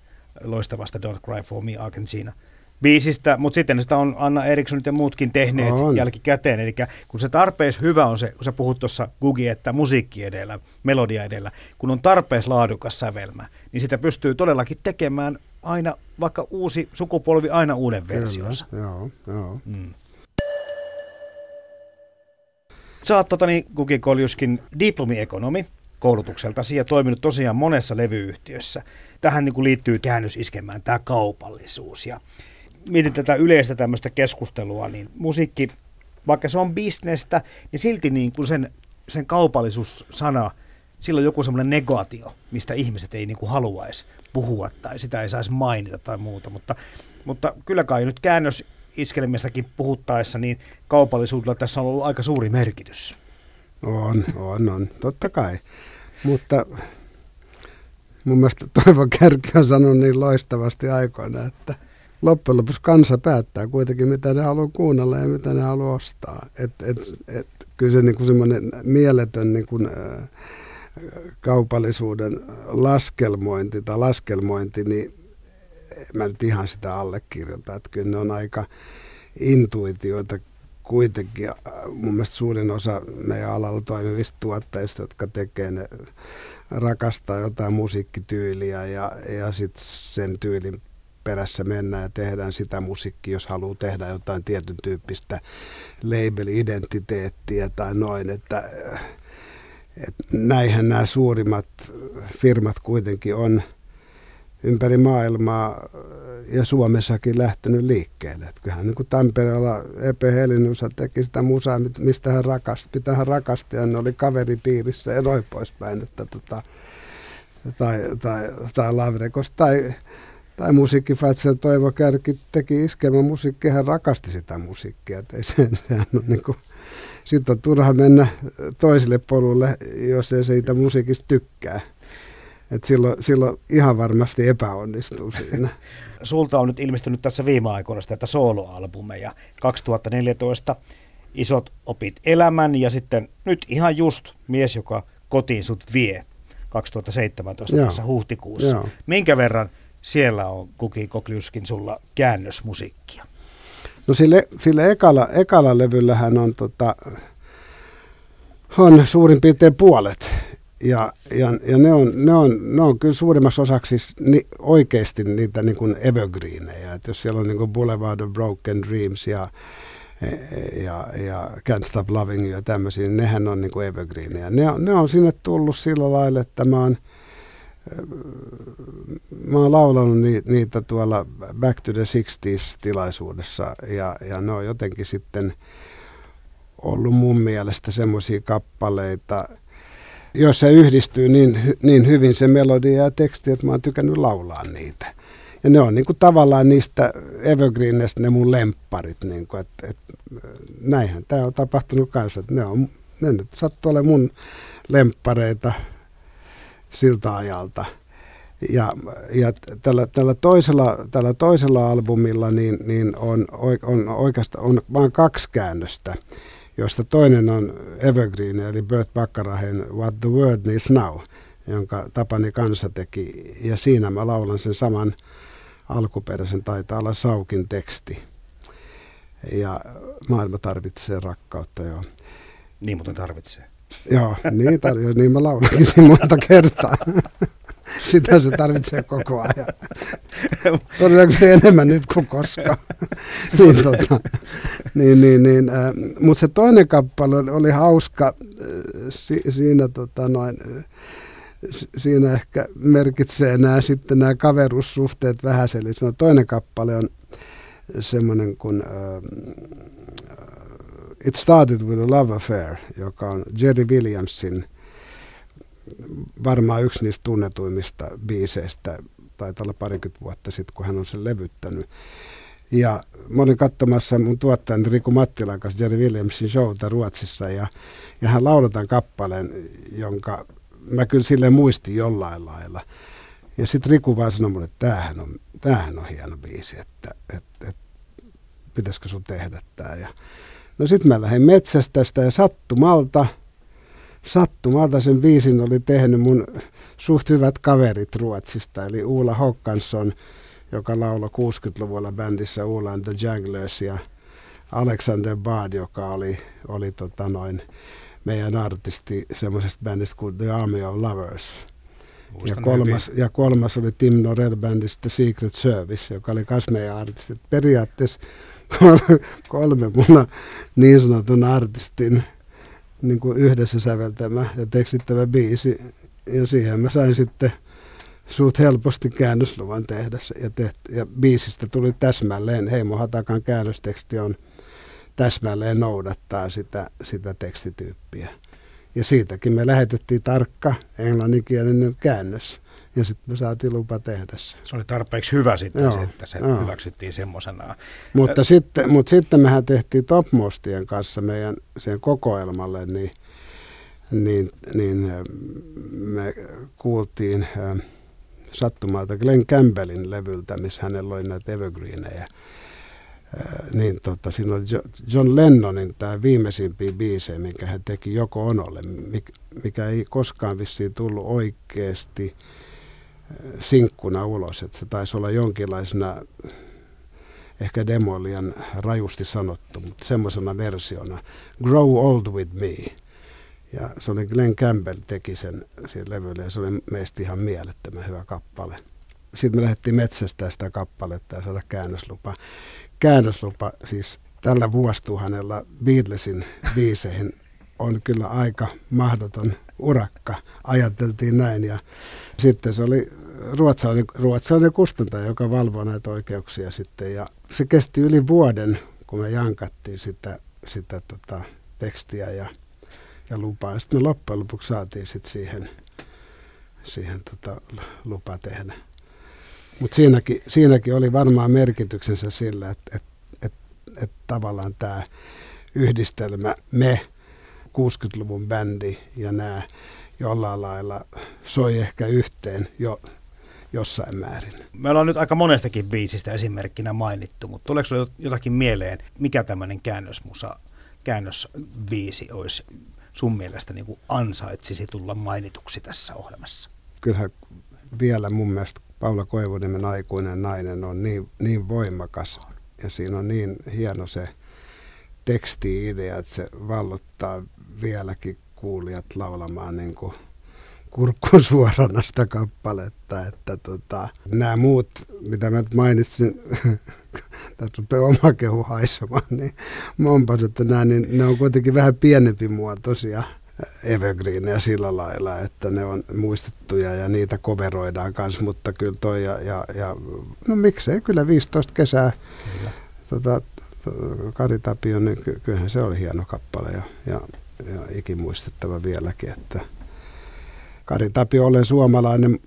loistavasta Don't Cry For Me Argentina biisistä, mutta sitten sitä on Anna Erikssonit ja muutkin tehneet on. jälkikäteen. Eli kun se tarpeeksi hyvä on se, kun sä puhut tuossa Gugi, että musiikki edellä, melodia edellä, kun on tarpeeksi laadukas sävelmä, niin sitä pystyy todellakin tekemään aina, vaikka uusi sukupolvi aina uuden versionsa. Kyllä, joo, joo. Mm. Sä oot tota, niin, Kuki Koljuskin diplomiekonomi koulutukseltasi ja toiminut tosiaan monessa levyyhtiössä. Tähän niin kuin liittyy käännös iskemään tämä kaupallisuus. Ja mietin tätä yleistä tämmöistä keskustelua, niin musiikki, vaikka se on bisnestä, niin silti niin kuin sen, sen kaupallisuussana, sillä on joku semmoinen negaatio, mistä ihmiset ei niin kuin haluaisi puhua tai sitä ei saisi mainita tai muuta. Mutta, mutta kyllä kai nyt käännös iskelemistäkin puhuttaessa, niin kaupallisuudella tässä on ollut aika suuri merkitys. On, on, on. Totta kai. Mutta mun mielestä Toivo Kärki on sanonut niin loistavasti aikoina, että loppujen lopuksi kansa päättää kuitenkin, mitä ne haluaa kuunnella ja mitä ne haluaa ostaa. Et, et, et, kyllä se niin semmoinen mieletön niin kuin, äh, kaupallisuuden laskelmointi tai laskelmointi, niin mä nyt ihan sitä allekirjoita. Että kyllä ne on aika intuitioita kuitenkin. Mun mielestä suurin osa meidän alalla toimivista tuottajista, jotka tekee ne, rakastaa jotain musiikkityyliä ja, ja sitten sen tyylin perässä mennään ja tehdään sitä musiikkia, jos haluaa tehdä jotain tietyn tyyppistä label-identiteettiä tai noin, että, että näinhän nämä suurimmat firmat kuitenkin on – ympäri maailmaa ja Suomessakin lähtenyt liikkeelle. Että kyllähän niin kuin Tampereella Epe Helinusa teki sitä musaa, mistä hän rakasti, mitä hän rakasti, ja ne oli kaveripiirissä ja noin poispäin. Että tota, tai, tai, tai Lavrekos tai, tai musiikkifatsel Toivo Kärki teki iskemä musiikkia, hän rakasti sitä musiikkia. Että ei se, sehän on niin kuin, sitten on turha mennä toiselle polulle, jos ei siitä musiikista tykkää. Et silloin, silloin ihan varmasti epäonnistuu siinä. Sulta on nyt ilmestynyt tässä viime aikoina tätä soloalbumeja. 2014 Isot opit elämän ja sitten nyt ihan just Mies, joka kotiin sut vie 2017 Joo. tässä huhtikuussa. Joo. Minkä verran siellä on Kuki Kokliuskin sulla käännösmusiikkia? No sille, sille ekala, ekala levyllähän on, tota, on suurin piirtein puolet ja, ja, ja ne, on, ne, on, ne on kyllä suurimmassa osaksi siis ni, oikeasti niitä niin kuin evergreenejä. Et jos siellä on niin kuin Boulevard of Broken Dreams ja, ja, ja Can't Stop Loving ja tämmöisiä, niin nehän on niin kuin evergreenejä. Ne, ne on sinne tullut sillä lailla, että mä oon, mä oon laulanut ni, niitä tuolla Back to the 60s tilaisuudessa ja, ja ne on jotenkin sitten ollut mun mielestä semmoisia kappaleita, joissa yhdistyy niin, niin hyvin se melodia ja teksti, että mä oon tykännyt laulaa niitä. Ja ne on niin kuin tavallaan niistä evergreeneistä ne mun lempparit, niin kuin, että näinhän tämä on tapahtunut kanssa, että ne, on, ne nyt sattuu olemaan mun lemppareita siltä ajalta. Ja, ja tällä, tällä, toisella, tällä toisella albumilla niin, niin on, on oikeastaan on vain kaksi käännöstä josta toinen on Evergreen, eli Bert Bakkarahen What the World Needs Now, jonka Tapani Kansa teki. Ja siinä mä laulan sen saman alkuperäisen, taitaa olla Saukin teksti. Ja maailma tarvitsee rakkautta, joo. Niin mutta tarvitsee. Joo, niin, tar- niin mä laulankin monta kertaa. Sitä se tarvitsee koko ajan. Todennäköisesti enemmän nyt kuin koskaan. niin, tota, niin, niin, niin, äh, Mutta se toinen kappale oli, hauska. Äh, si, siinä, tota, noin, äh, siinä ehkä merkitsee nämä sitten nämä kaverussuhteet vähäisellä. Se toinen kappale on semmoinen kuin uh, It Started with a Love Affair, joka on Jerry Williamsin – varmaan yksi niistä tunnetuimmista biiseistä, taitaa olla parikymmentä vuotta sitten, kun hän on sen levyttänyt. Ja mä olin katsomassa mun tuottajan Riku Mattilan kanssa Jerry Williamsin showta Ruotsissa ja, ja hän lauletaan kappaleen, jonka mä kyllä sille muistin jollain lailla. Ja sitten Riku vaan sanoi mulle, että tämähän on, tämähän on hieno biisi, että, että, että pitäisikö sun tehdä tämä. Ja, no sitten mä lähdin metsästä sitä ja sattumalta – sattumalta sen biisin oli tehnyt mun suht hyvät kaverit Ruotsista, eli Uula Hokkansson, joka lauloi 60-luvulla bändissä Uula and the Janglers ja Alexander Bard, joka oli, oli tota noin, meidän artisti semmoisesta bändistä kuin The Army of Lovers. ja kolmas, ja kolmas oli Tim Norell bändistä Secret Service, joka oli myös meidän artisti. Periaatteessa kolme, mun niin sanotun artistin niin kuin yhdessä säveltämä ja tekstittävä biisi. Ja siihen mä sain sitten suut helposti käännösluvan tehdä. Ja, teht, ja biisistä tuli täsmälleen, Heimo Hatakan käännösteksti on täsmälleen noudattaa sitä, sitä tekstityyppiä. Ja siitäkin me lähetettiin tarkka englanninkielinen käännös. Ja sitten me saatiin lupa tehdä se. Se oli tarpeeksi hyvä sitten, joo, se, että se joo. hyväksyttiin semmoisena. Mutta, sitten, mutta sitten mehän tehtiin Topmostien kanssa meidän sen kokoelmalle, niin, niin, niin me kuultiin sattumalta Glenn Campbellin levyltä, missä hänellä oli näitä evergreenejä niin tota, siinä oli John Lennonin tämä viimeisimpiä biisejä, minkä hän teki Joko Onolle, mikä ei koskaan vissiin tullut oikeasti sinkkuna ulos. Että se taisi olla jonkinlaisena, ehkä demo liian rajusti sanottu, mutta semmoisena versiona, Grow Old With Me. Ja se oli Glenn Campbell teki sen siinä levyllä ja se oli meistä ihan mielettömän hyvä kappale. Sitten me lähdettiin metsästä sitä kappaletta ja saada käännöslupa käännöslupa siis tällä vuosituhannella Beatlesin biiseihin on kyllä aika mahdoton urakka, ajateltiin näin. Ja sitten se oli ruotsalainen, ruotsalainen kustantaja, joka valvoi näitä oikeuksia sitten. Ja se kesti yli vuoden, kun me jankattiin sitä, sitä tota, tekstiä ja, ja lupaa. Sitten me loppujen lopuksi saatiin sitten siihen, siihen tota, lupa tehdä. Mutta siinäkin, siinäkin oli varmaan merkityksensä sillä, että et, et, et tavallaan tämä yhdistelmä, me, 60-luvun bändi ja nämä jollain lailla soi ehkä yhteen jo jossain määrin. Me ollaan nyt aika monestakin biisistä esimerkkinä mainittu, mutta tuleeko sinulle jotakin mieleen, mikä tämmöinen käännösmusa, käännösbiisi olisi sun mielestä niin kuin ansaitsisi tulla mainituksi tässä ohjelmassa? Kyllähän vielä mun mielestä Paula Koivuniemen aikuinen nainen on niin, niin voimakas ja siinä on niin hieno se teksti-idea, että se vallottaa vieläkin kuulijat laulamaan niin kuin kurkkuun suorana sitä kappaletta, että tota, nämä muut, mitä mä nyt mainitsin, tässä rupeaa oma kehu haisemaan, niin monpas, että nämä, niin ne on kuitenkin vähän pienempi muotoisia evergreenejä sillä lailla, että ne on muistettuja ja niitä koveroidaan kanssa, mutta kyllä toi ja, ja, ja no miksei, kyllä 15 kesää kyllä. Tota, Kari Tapio, niin ky- kyllähän se oli hieno kappale ja, ja, ja ikimuistettava vieläkin, että Kari Tapio, olen suomalainen,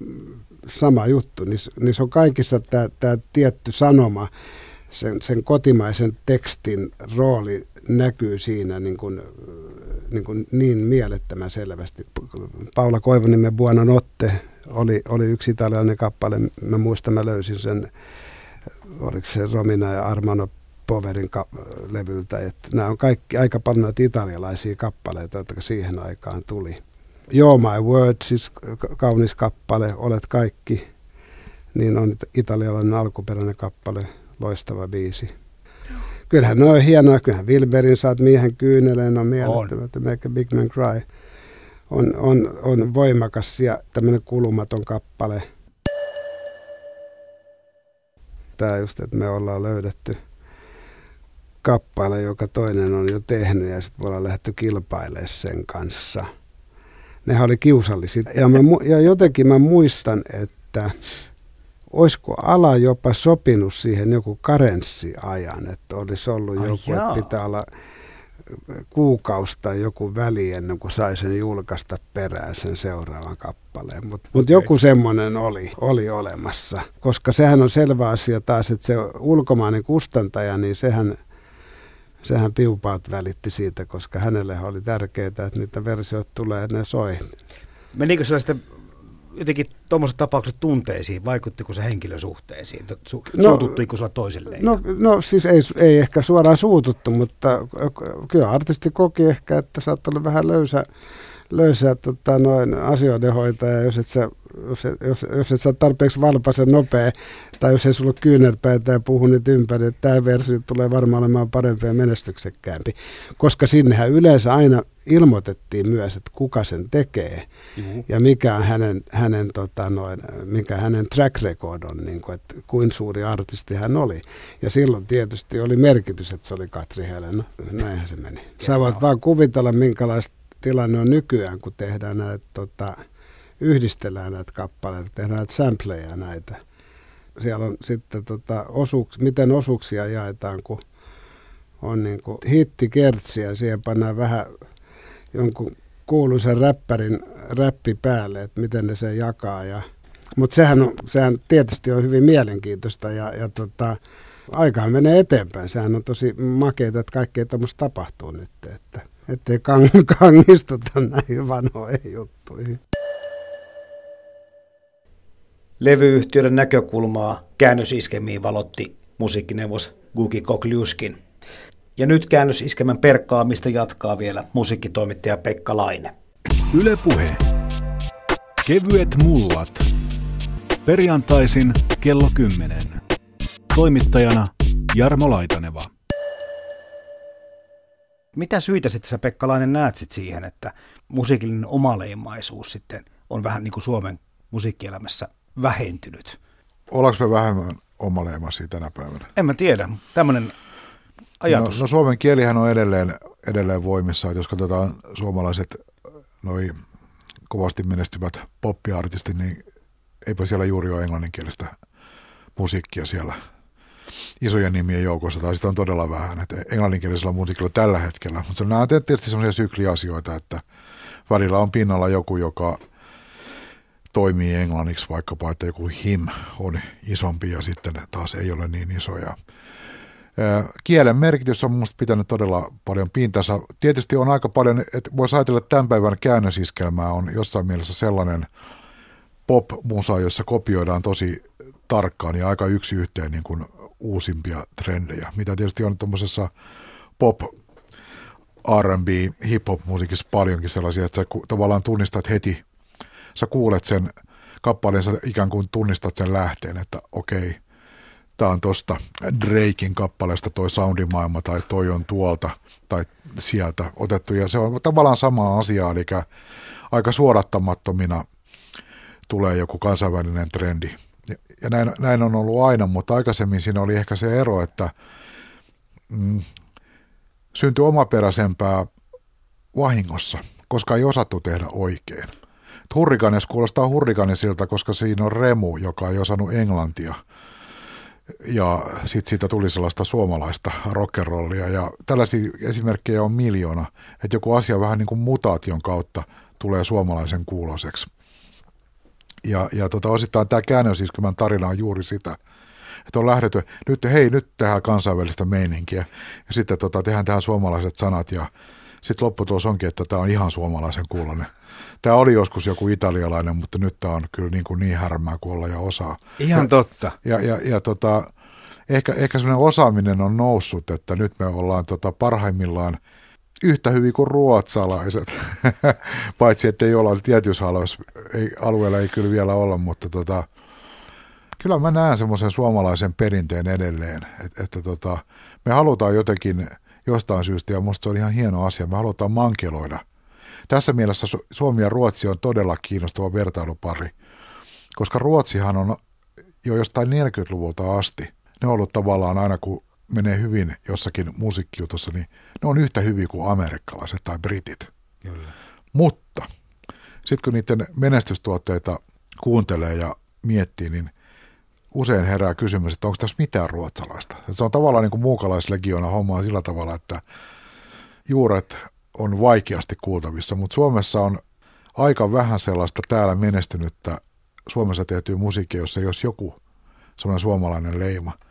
sama juttu, niissä, niissä on kaikissa tämä tietty sanoma, sen, sen kotimaisen tekstin rooli näkyy siinä niin kuin, niin, kuin niin mielettömän selvästi. Paula Koivuniemen Buona Notte oli, oli yksi italialainen kappale. Mä muistan, mä löysin sen, oliko se Romina ja Armano Poverin ka- levyltä. Että nämä on kaikki aika paljon näitä italialaisia kappaleita, jotka siihen aikaan tuli. Joo My Word, siis kaunis kappale, Olet kaikki, niin on italialainen alkuperäinen kappale, loistava biisi kyllähän ne on hienoa. Kyllähän Wilberin saat miehen kyyneleen on mielettömät. Make a Big Man Cry on, on, on voimakas ja tämmöinen kulumaton kappale. Tämä just, että me ollaan löydetty kappale, joka toinen on jo tehnyt ja sitten me ollaan lähdetty kilpailemaan sen kanssa. Nehän oli kiusallisia. Ja, mä, ja jotenkin mä muistan, että olisiko ala jopa sopinut siihen joku karenssiajan, että olisi ollut Ai joku, jaa. että pitää olla kuukausi tai joku väli ennen kuin sai sen julkaista perään sen seuraavan kappaleen. Mutta mut okay. joku semmoinen oli, oli olemassa, koska sehän on selvä asia taas, että se ulkomainen kustantaja, niin sehän, sehän piupaat välitti siitä, koska hänelle oli tärkeää, että niitä versioita tulee, että ne soi. Menikö sellaista jotenkin tuommoiset tapaukset tunteisiin, vaikuttiko se henkilösuhteisiin, su, no, suututtuiko sulla toiselleen? No, no siis ei, ei ehkä suoraan suututtu, mutta kyllä artisti koki ehkä, että sä oot vähän löysä, löysä tota, noin asioiden hoitaja, jos et sä jos, jos, jos et sä tarpeeksi valpaisen nopea, tai jos ei sulla kyynärpäitä ja puhu nyt ympäri, että tämä versio tulee varmaan olemaan parempi ja menestyksekkäämpi. Koska sinnehän yleensä aina ilmoitettiin myös, että kuka sen tekee Juhu. ja mikä on hänen, hänen, tota noin, mikä hänen track record on, niin kuin, että kuin suuri artisti hän oli. Ja silloin tietysti oli merkitys, että se oli Katri Helena. Näinhän se meni. Sä voit vaan kuvitella, minkälaista tilanne on nykyään, kun tehdään näitä, tota, yhdistellään näitä kappaleita, tehdään näitä sampleja näitä. Siellä on sitten tota, osuuks, miten osuuksia jaetaan, kun on niin kuin hittikertsi ja siihen pannaan vähän jonkun kuuluisen räppärin räppi päälle, että miten ne sen jakaa. Ja, mutta sehän, on, sehän tietysti on hyvin mielenkiintoista ja, ja tota, aikaan menee eteenpäin. Sehän on tosi makeita, että kaikkea tämmöistä tapahtuu nyt, että ettei kang- kangistuta näihin vanhoihin juttuihin. Levyyhtiöiden näkökulmaa käännösiskemiin valotti musiikkineuvos Gugi Kokliuskin. Ja nyt käännösiskemän perkkaamista jatkaa vielä musiikkitoimittaja Pekka Laine. Yle Puhe. Kevyet mullat. Perjantaisin kello 10. Toimittajana Jarmo Laitaneva. Mitä syitä sitten sä Pekkalainen näet sit siihen, että musiikillinen omaleimaisuus sitten on vähän niin kuin Suomen musiikkielämässä vähentynyt? Ollaanko me vähemmän omaleimaisia tänä päivänä? En mä tiedä. Tämmöinen ajatus. No, no suomen kielihän on edelleen, edelleen voimissa, jos katsotaan suomalaiset noi kovasti menestyvät poppiartistit, niin eipä siellä juuri ole englanninkielistä musiikkia siellä isojen nimien joukossa, tai sitä on todella vähän, että englanninkielisellä musiikilla tällä hetkellä. Mutta nämä on tietysti sellaisia sykliasioita, että välillä on pinnalla joku, joka toimii englanniksi vaikkapa, että joku him on isompi ja sitten taas ei ole niin isoja. Kielen merkitys on minusta pitänyt todella paljon pintansa. Tietysti on aika paljon, että voisi ajatella, että tämän päivän käännösiskelmää on jossain mielessä sellainen pop-musa, jossa kopioidaan tosi tarkkaan ja aika yksi yhteen niin kuin uusimpia trendejä, mitä tietysti on tuommoisessa pop, R&B, hip-hop-musiikissa paljonkin sellaisia, että sä tavallaan tunnistat heti, sä kuulet sen kappaleen, sä ikään kuin tunnistat sen lähteen, että okei, tämä on tosta Drakein kappaleesta toi soundimaailma tai toi on tuolta tai sieltä otettu. Ja se on tavallaan sama asia, eli aika suodattamattomina tulee joku kansainvälinen trendi ja näin, näin on ollut aina, mutta aikaisemmin siinä oli ehkä se ero, että mm, syntyi omaperäisempää vahingossa, koska ei osattu tehdä oikein. Hurrikanes kuulostaa hurrikanesilta, koska siinä on Remu, joka ei osannut englantia. Ja sitten siitä tuli sellaista suomalaista rockerollia. Ja tällaisia esimerkkejä on miljoona, että joku asia vähän niin kuin mutaation kautta tulee suomalaisen kuuloseksi. Ja, ja tota, osittain tämä käännösiskymän tarina on juuri sitä, että on lähdetty, nyt hei, nyt tehdään kansainvälistä meininkiä, ja sitten tota, tehdään tähän suomalaiset sanat, ja sitten lopputulos onkin, että tämä on ihan suomalaisen kuulonen. Tämä oli joskus joku italialainen, mutta nyt tämä on kyllä niin, kuin niin härmää kuin olla ja osaa. Ihan ja, totta. Ja, ja, ja tota, ehkä, ehkä sellainen osaaminen on noussut, että nyt me ollaan tota parhaimmillaan – yhtä hyvin kuin ruotsalaiset, paitsi että ei olla tietyissä alueilla, ei, alueella ei kyllä vielä olla, mutta tota, kyllä mä näen semmoisen suomalaisen perinteen edelleen, että, että tota, me halutaan jotenkin jostain syystä, ja musta se on ihan hieno asia, me halutaan mankeloida. Tässä mielessä Suomi ja Ruotsi on todella kiinnostava vertailupari, koska Ruotsihan on jo jostain 40-luvulta asti, ne on ollut tavallaan aina kun menee hyvin jossakin musiikkijutussa, niin ne on yhtä hyviä kuin amerikkalaiset tai britit. Kyllä. Mutta sitten kun niiden menestystuotteita kuuntelee ja miettii, niin usein herää kysymys, että onko tässä mitään ruotsalaista. Se on tavallaan niin kuin muukalaislegiona hommaa sillä tavalla, että juuret on vaikeasti kuultavissa, mutta Suomessa on aika vähän sellaista täällä menestynyttä Suomessa tehtyä musiikkia, jossa jos joku sellainen suomalainen leima –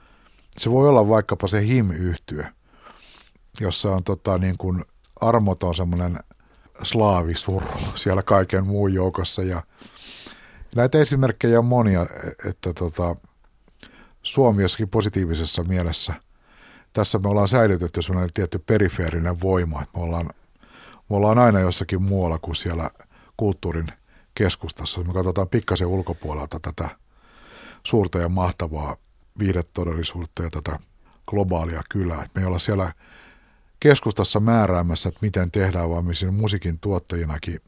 se voi olla vaikkapa se him-yhtyö, jossa on tota, niin kuin armoton semmoinen slaavisuru siellä kaiken muun joukossa. Ja näitä esimerkkejä on monia, että tota, Suomi jossakin positiivisessa mielessä. Tässä me ollaan säilytetty semmoinen tietty perifeerinen voima, että me ollaan, me ollaan aina jossakin muualla kuin siellä kulttuurin keskustassa. Me katsotaan pikkasen ulkopuolelta tätä suurta ja mahtavaa viihdetodellisuutta ja tätä globaalia kylää. Me ei olla siellä keskustassa määräämässä, että miten tehdään, vaan me siinä musiikin tuottajinakin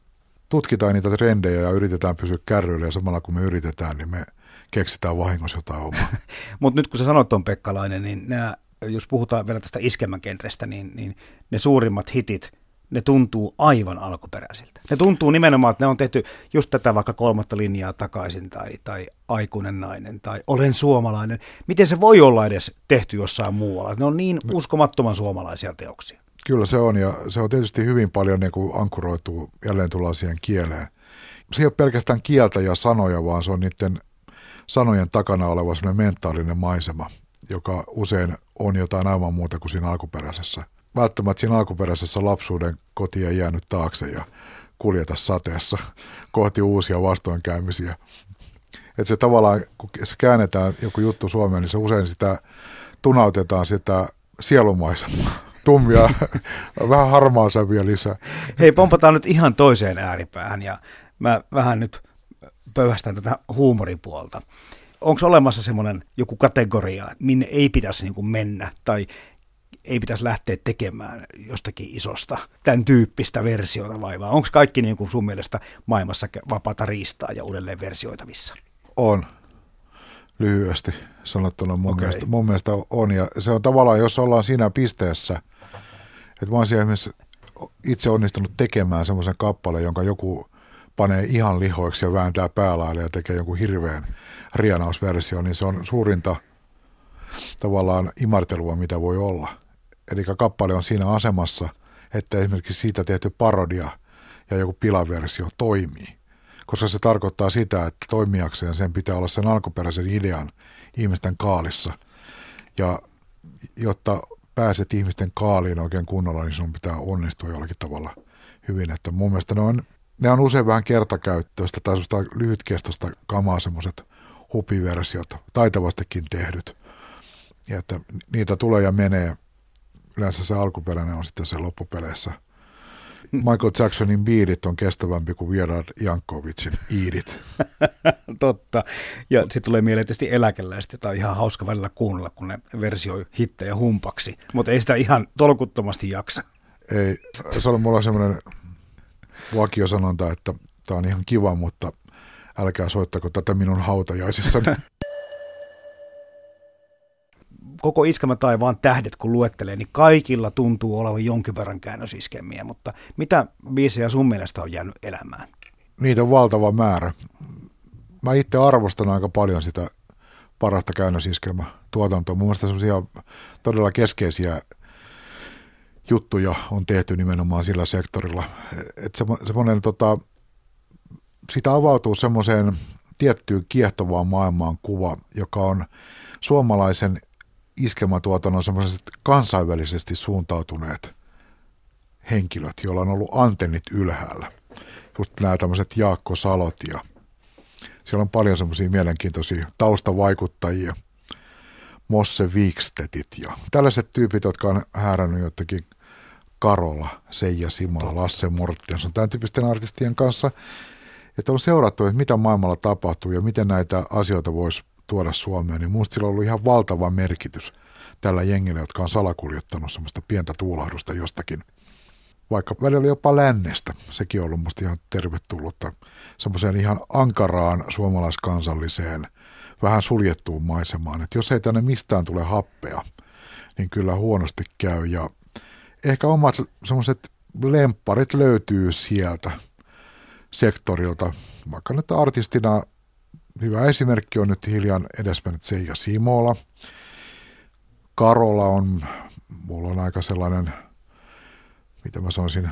tutkitaan niitä trendejä ja yritetään pysyä kärryillä ja samalla kun me yritetään, niin me keksitään vahingossa jotain omaa. Mutta nyt kun sä sanot on Pekkalainen, niin nämä, jos puhutaan vielä tästä iskemän niin, niin ne suurimmat hitit, ne tuntuu aivan alkuperäisiltä. Ne tuntuu nimenomaan, että ne on tehty just tätä vaikka kolmatta linjaa takaisin tai, tai aikuinen nainen tai olen suomalainen. Miten se voi olla edes tehty jossain muualla? Ne on niin no. uskomattoman suomalaisia teoksia. Kyllä se on ja se on tietysti hyvin paljon niin kuin ankkuroituu jälleen tullaan siihen kieleen. Se ei ole pelkästään kieltä ja sanoja, vaan se on niiden sanojen takana oleva sellainen mentaalinen maisema, joka usein on jotain aivan muuta kuin siinä alkuperäisessä. Välttämättä siinä alkuperäisessä lapsuuden koti ei jäänyt taakse ja kuljeta sateessa kohti uusia vastoinkäymisiä. Että se tavallaan, kun se käännetään joku juttu Suomeen, niin se usein sitä tunautetaan sitä sielumaisemaa tummia, vähän harmaa sävyjä lisää. Hei, pompataan nyt ihan toiseen ääripäähän ja mä vähän nyt pöyhästän tätä huumoripuolta. Onko olemassa semmoinen joku kategoria, minne ei pitäisi niin mennä tai ei pitäisi lähteä tekemään jostakin isosta tämän tyyppistä versiota vai Onko kaikki niin kuin sun mielestä maailmassa vapaata riistaa ja uudelleen versioitavissa? On. Lyhyesti sanottuna mun, okay. mielestä, mun mielestä on. Ja se on tavallaan, jos ollaan siinä pisteessä, että mä olisin esimerkiksi itse onnistunut tekemään semmoisen kappaleen, jonka joku panee ihan lihoiksi ja vääntää päälaille ja tekee jonkun hirveän rianausversio, niin se on suurinta tavallaan imartelua, mitä voi olla. Eli kappale on siinä asemassa, että esimerkiksi siitä tehty parodia ja joku pilaversio toimii. Koska se tarkoittaa sitä, että toimijakseen sen pitää olla sen alkuperäisen idean ihmisten kaalissa. Ja jotta pääset ihmisten kaaliin oikein kunnolla, niin sun pitää onnistua jollakin tavalla hyvin. Että mun mielestä ne on, ne on usein vähän kertakäyttöistä tai semmoista lyhytkestoista kamaa semmoiset hupiversiot, taitavastikin tehdyt. Ja että niitä tulee ja menee. Yleensä se alkuperäinen on sitten se loppupeleissä – Michael Jacksonin biidit on kestävämpi kuin Vierad Jankovicin iidit. Totta. Ja sitten tulee mieleen tietysti eläkeläiset, jota on ihan hauska välillä kuunnella, kun ne versioi hittejä humpaksi. Mutta ei sitä ihan tolkuttomasti jaksa. Ei, se on mulla semmoinen vakiosanonta, että tämä on ihan kiva, mutta älkää soittako tätä minun hautajaisissani. koko Iskelmä taivaan tähdet, kun luettelee, niin kaikilla tuntuu olevan jonkin verran käännösiskemiä, mutta mitä biisejä sun mielestä on jäänyt elämään? Niitä on valtava määrä. Mä itse arvostan aika paljon sitä parasta käännösiskelmä tuotantoa. Mun mielestä semmoisia todella keskeisiä juttuja on tehty nimenomaan sillä sektorilla. Että semmoinen tota, sitä avautuu semmoiseen tiettyyn kiehtovaan maailmaan kuva, joka on suomalaisen iskelmatuotannon semmoiset kansainvälisesti suuntautuneet henkilöt, joilla on ollut antennit ylhäällä. Just nämä tämmöiset Jaakko Salot ja siellä on paljon semmoisia mielenkiintoisia taustavaikuttajia, Mosse Wikstedit ja tällaiset tyypit, jotka on häärännyt jotenkin Karola, Seija Simola, Lasse Morttianson, tämän tyyppisten artistien kanssa, että on seurattu, että mitä maailmalla tapahtuu ja miten näitä asioita voisi tuoda Suomeen, niin minusta sillä on ollut ihan valtava merkitys tällä jengillä, jotka on salakuljettanut semmoista pientä tuulahdusta jostakin, vaikka välillä jopa lännestä. Sekin on ollut musta ihan tervetullutta semmoiseen ihan ankaraan suomalaiskansalliseen, vähän suljettuun maisemaan. Että jos ei tänne mistään tule happea, niin kyllä huonosti käy. Ja ehkä omat semmoiset lempparit löytyy sieltä sektorilta, vaikka nyt artistina hyvä esimerkki on nyt hiljan edesmennyt Seija Simola. Karola on, mulla on aika sellainen, mitä mä sanoisin,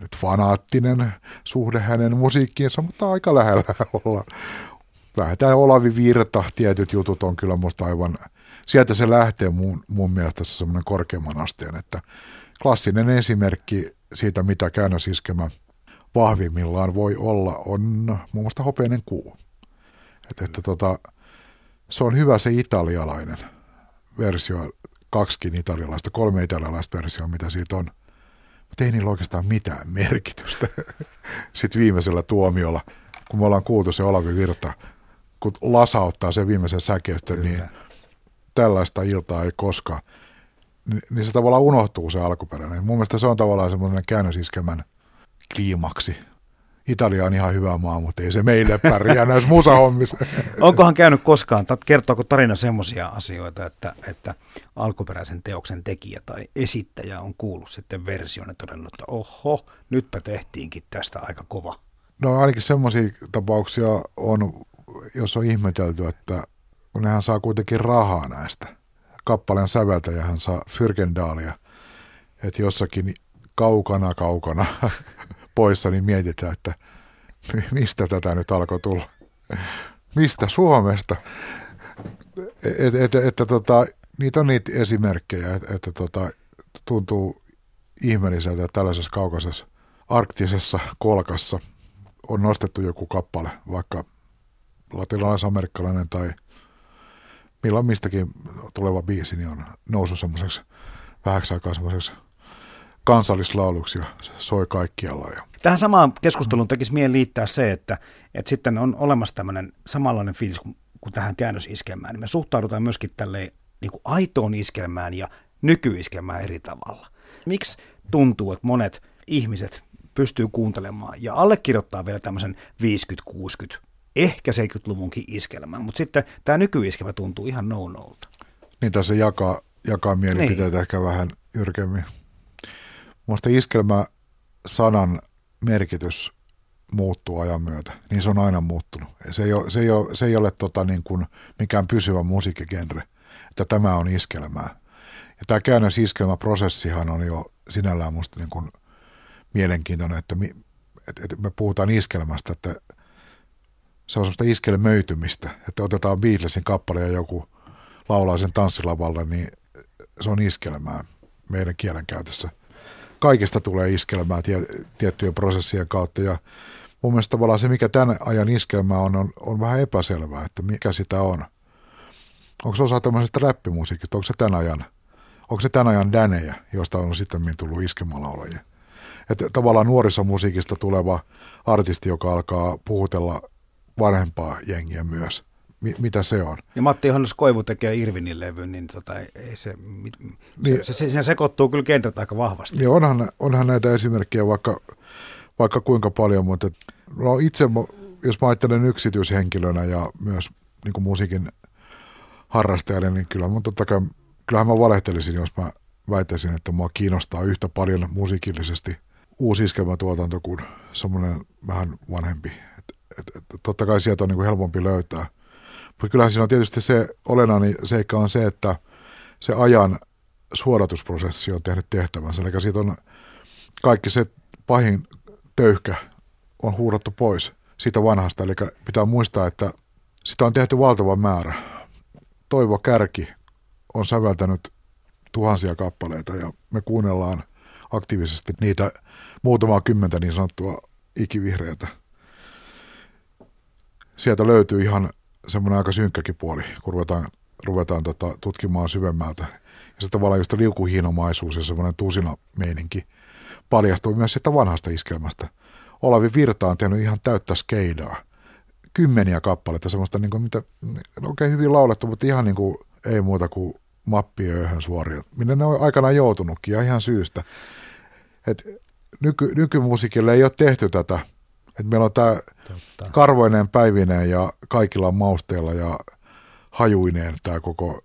nyt fanaattinen suhde hänen musiikkiinsa, mutta aika lähellä olla. Vähintään Olavi Virta, tietyt jutut on kyllä musta aivan, sieltä se lähtee mun, mun mielestä se semmoinen korkeamman asteen, että klassinen esimerkki siitä, mitä käännösiskemä vahvimmillaan voi olla, on muun muassa hopeinen kuu. Että, että tota, se on hyvä se italialainen versio, kaksikin italialaista, kolme italialaista versioa, mitä siitä on. Mutta ei niillä oikeastaan mitään merkitystä. Sitten viimeisellä tuomiolla, kun me ollaan kuultu se Olavi Virta, kun lasauttaa sen viimeisen säkeestön, niin tällaista iltaa ei koskaan. Ni, niin se tavallaan unohtuu se alkuperäinen. Mun mielestä se on tavallaan semmoinen käännösiskemän kliimaksi Italia on ihan hyvä maa, mutta ei se meille pärjää näissä musahommissa. Onkohan käynyt koskaan, kertooko tarina semmoisia asioita, että, että alkuperäisen teoksen tekijä tai esittäjä on kuullut sitten version ja todennut, että oho, nytpä tehtiinkin tästä aika kova. No ainakin semmoisia tapauksia on, jos on ihmetelty, että kun nehän saa kuitenkin rahaa näistä. Kappaleen säveltäjähän saa Fyrkendaalia, että jossakin kaukana kaukana poissa, niin mietitään, että mistä tätä nyt alkoi tulla. Mistä Suomesta? Että et, et, et, tota, niitä on niitä esimerkkejä, että et, tota, tuntuu ihmeelliseltä, että tällaisessa kaukaisessa arktisessa kolkassa on nostettu joku kappale, vaikka latinalaisamerikkalainen tai milloin mistäkin tuleva biisi niin on noussut semmoiseksi vähäksi aikaa semmoiseksi kansallislauluksi ja soi kaikkialla. Ja. Tähän samaan keskusteluun tekisi mieli liittää se, että, että sitten on olemassa tämmöinen samanlainen fiilis kuin, kuin tähän käännösiskelmään. Niin me suhtaudutaan myöskin tälleen niin kuin aitoon iskelmään ja nykyiskelmään eri tavalla. Miksi tuntuu, että monet ihmiset pystyy kuuntelemaan ja allekirjoittaa vielä tämmöisen 50-60, ehkä 70-luvunkin iskelmän, mutta sitten tämä nykyiskelmä tuntuu ihan no-nolta. Niin tässä jakaa, jakaa mielipiteitä niin. ehkä vähän yrkemmin. Minusta iskelmä sanan merkitys muuttuu ajan myötä, niin se on aina muuttunut. Se ei ole, se ei ole, se ei ole tota niin kuin mikään pysyvä musiikkigenre, että tämä on iskelmää. Ja tämä käännös iskelmäprosessihan on jo sinällään minusta niin kuin mielenkiintoinen, että, mi, että, että me puhutaan iskelmästä, että se on sellaista iskelmöitymistä, että otetaan Beatlesin kappale ja joku laulaa sen tanssilavalla, niin se on iskelmää meidän kielenkäytössä – kaikesta tulee iskelmää tie, tiettyjen prosessien kautta ja mun mielestä tavallaan se, mikä tämän ajan iskelmä on, on, on vähän epäselvää, että mikä sitä on. Onko se osa tämmöisestä räppimusiikista, onko se tämän ajan, onko se tämän ajan dänejä, josta on sitten tullut iskelmälaulajia. Että tavallaan nuorisomusiikista tuleva artisti, joka alkaa puhutella vanhempaa jengiä myös – mi, mitä se on. Ja Matti Johannes Koivu tekee Irvinin levyn, niin tota, ei se, niin, se, se, se, sekoittuu kyllä kentät aika vahvasti. Niin onhan, onhan näitä esimerkkejä vaikka, vaikka kuinka paljon, mutta no itse, jos mä ajattelen yksityishenkilönä ja myös niin kuin musiikin harrastajana, niin kyllä mun totta kai, kyllähän mä valehtelisin, jos mä väittäisin, että mua kiinnostaa yhtä paljon musiikillisesti uusi iskelmätuotanto kuin semmoinen vähän vanhempi. Et, et, et, totta kai sieltä on niin kuin helpompi löytää – mutta kyllähän siinä on tietysti se olennainen seikka on se, että se ajan suodatusprosessi on tehnyt tehtävänsä. Eli siitä on kaikki se pahin töyhkä on huudattu pois siitä vanhasta. Eli pitää muistaa, että sitä on tehty valtava määrä. Toivo Kärki on säveltänyt tuhansia kappaleita ja me kuunnellaan aktiivisesti niitä muutamaa kymmentä niin sanottua ikivihreitä. Sieltä löytyy ihan semmoinen aika synkkäkin puoli, kun ruvetaan, ruvetaan tota, tutkimaan syvemmältä. Ja sitten tavallaan just liukuhiinomaisuus ja semmoinen tusina meininki paljastuu myös sitä vanhasta iskelmästä. Olavi Virta on tehnyt ihan täyttä skeidaa. Kymmeniä kappaleita, semmoista, niin kuin, mitä, no oikein hyvin laulettu, mutta ihan niin kuin, ei muuta kuin mappia suoria, minne ne on aikanaan joutunutkin ja ihan syystä. Et nyky, nykymusiikille ei ole tehty tätä – et meillä on tämä karvoinen päivineen ja kaikilla mausteilla ja hajuineen tämä koko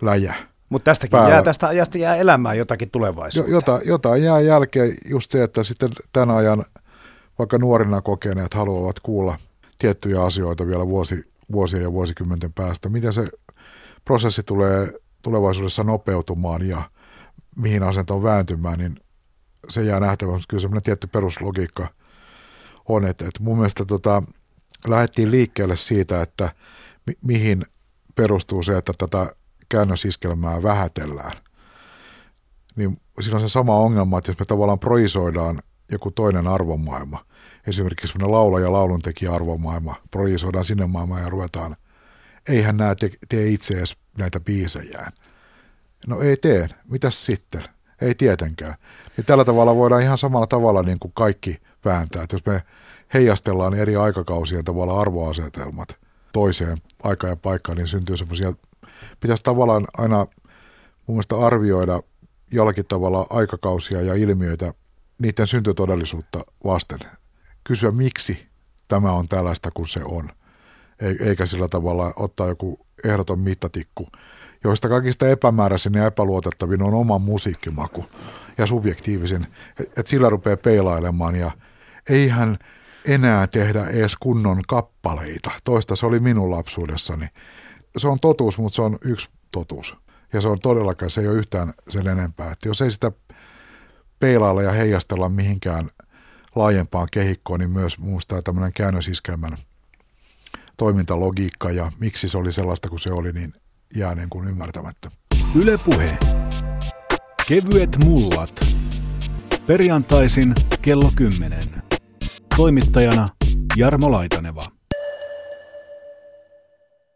läjä. Mutta tästäkin päällä. jää, tästä ajasta jää elämään jotakin tulevaisuutta. Jota, jotain jää jälkeen just se, että sitten tämän ajan vaikka nuorina kokeneet haluavat kuulla tiettyjä asioita vielä vuosi, vuosien ja vuosikymmenten päästä. Miten se prosessi tulee tulevaisuudessa nopeutumaan ja mihin asentoon vääntymään, niin se jää nähtäväksi. Kyllä semmoinen tietty peruslogiikka – on. Että, että mun mielestä tota, lähdettiin liikkeelle siitä, että mi- mihin perustuu se, että tätä käännösiskelmää vähätellään. Niin siinä on se sama ongelma, että jos me tavallaan projisoidaan joku toinen arvomaailma, esimerkiksi semmoinen laula- ja lauluntekijä arvomaailma, projisoidaan sinne maailmaan ja ruvetaan, eihän nämä te- tee itse edes näitä biisejään. No ei tee, mitäs sitten? Ei tietenkään. Niin tällä tavalla voidaan ihan samalla tavalla niin kuin kaikki – vääntää. Että jos me heijastellaan eri aikakausien tavalla arvoasetelmat toiseen aikaan ja paikkaan, niin syntyy semmoisia, pitäisi tavallaan aina mun mielestä arvioida jollakin tavalla aikakausia ja ilmiöitä niiden syntytodellisuutta vasten. kysyä, miksi tämä on tällaista kuin se on. Eikä sillä tavalla ottaa joku ehdoton mittatikku, joista kaikista epämääräisin ja epäluotettavin on oma musiikkimaku ja subjektiivisin. Että sillä rupeaa peilailemaan ja eihän enää tehdä edes kunnon kappaleita. Toista se oli minun lapsuudessani. Se on totuus, mutta se on yksi totuus. Ja se on todellakaan, se ei ole yhtään sen enempää. Että jos ei sitä peilailla ja heijastella mihinkään laajempaan kehikkoon, niin myös muistaa tämmöinen käännösiskelmän toimintalogiikka ja miksi se oli sellaista kuin se oli, niin jää niin kuin ymmärtämättä. Ylepuhe. Kevyet mullat. Perjantaisin kello 10. Toimittajana Jarmo Laitaneva.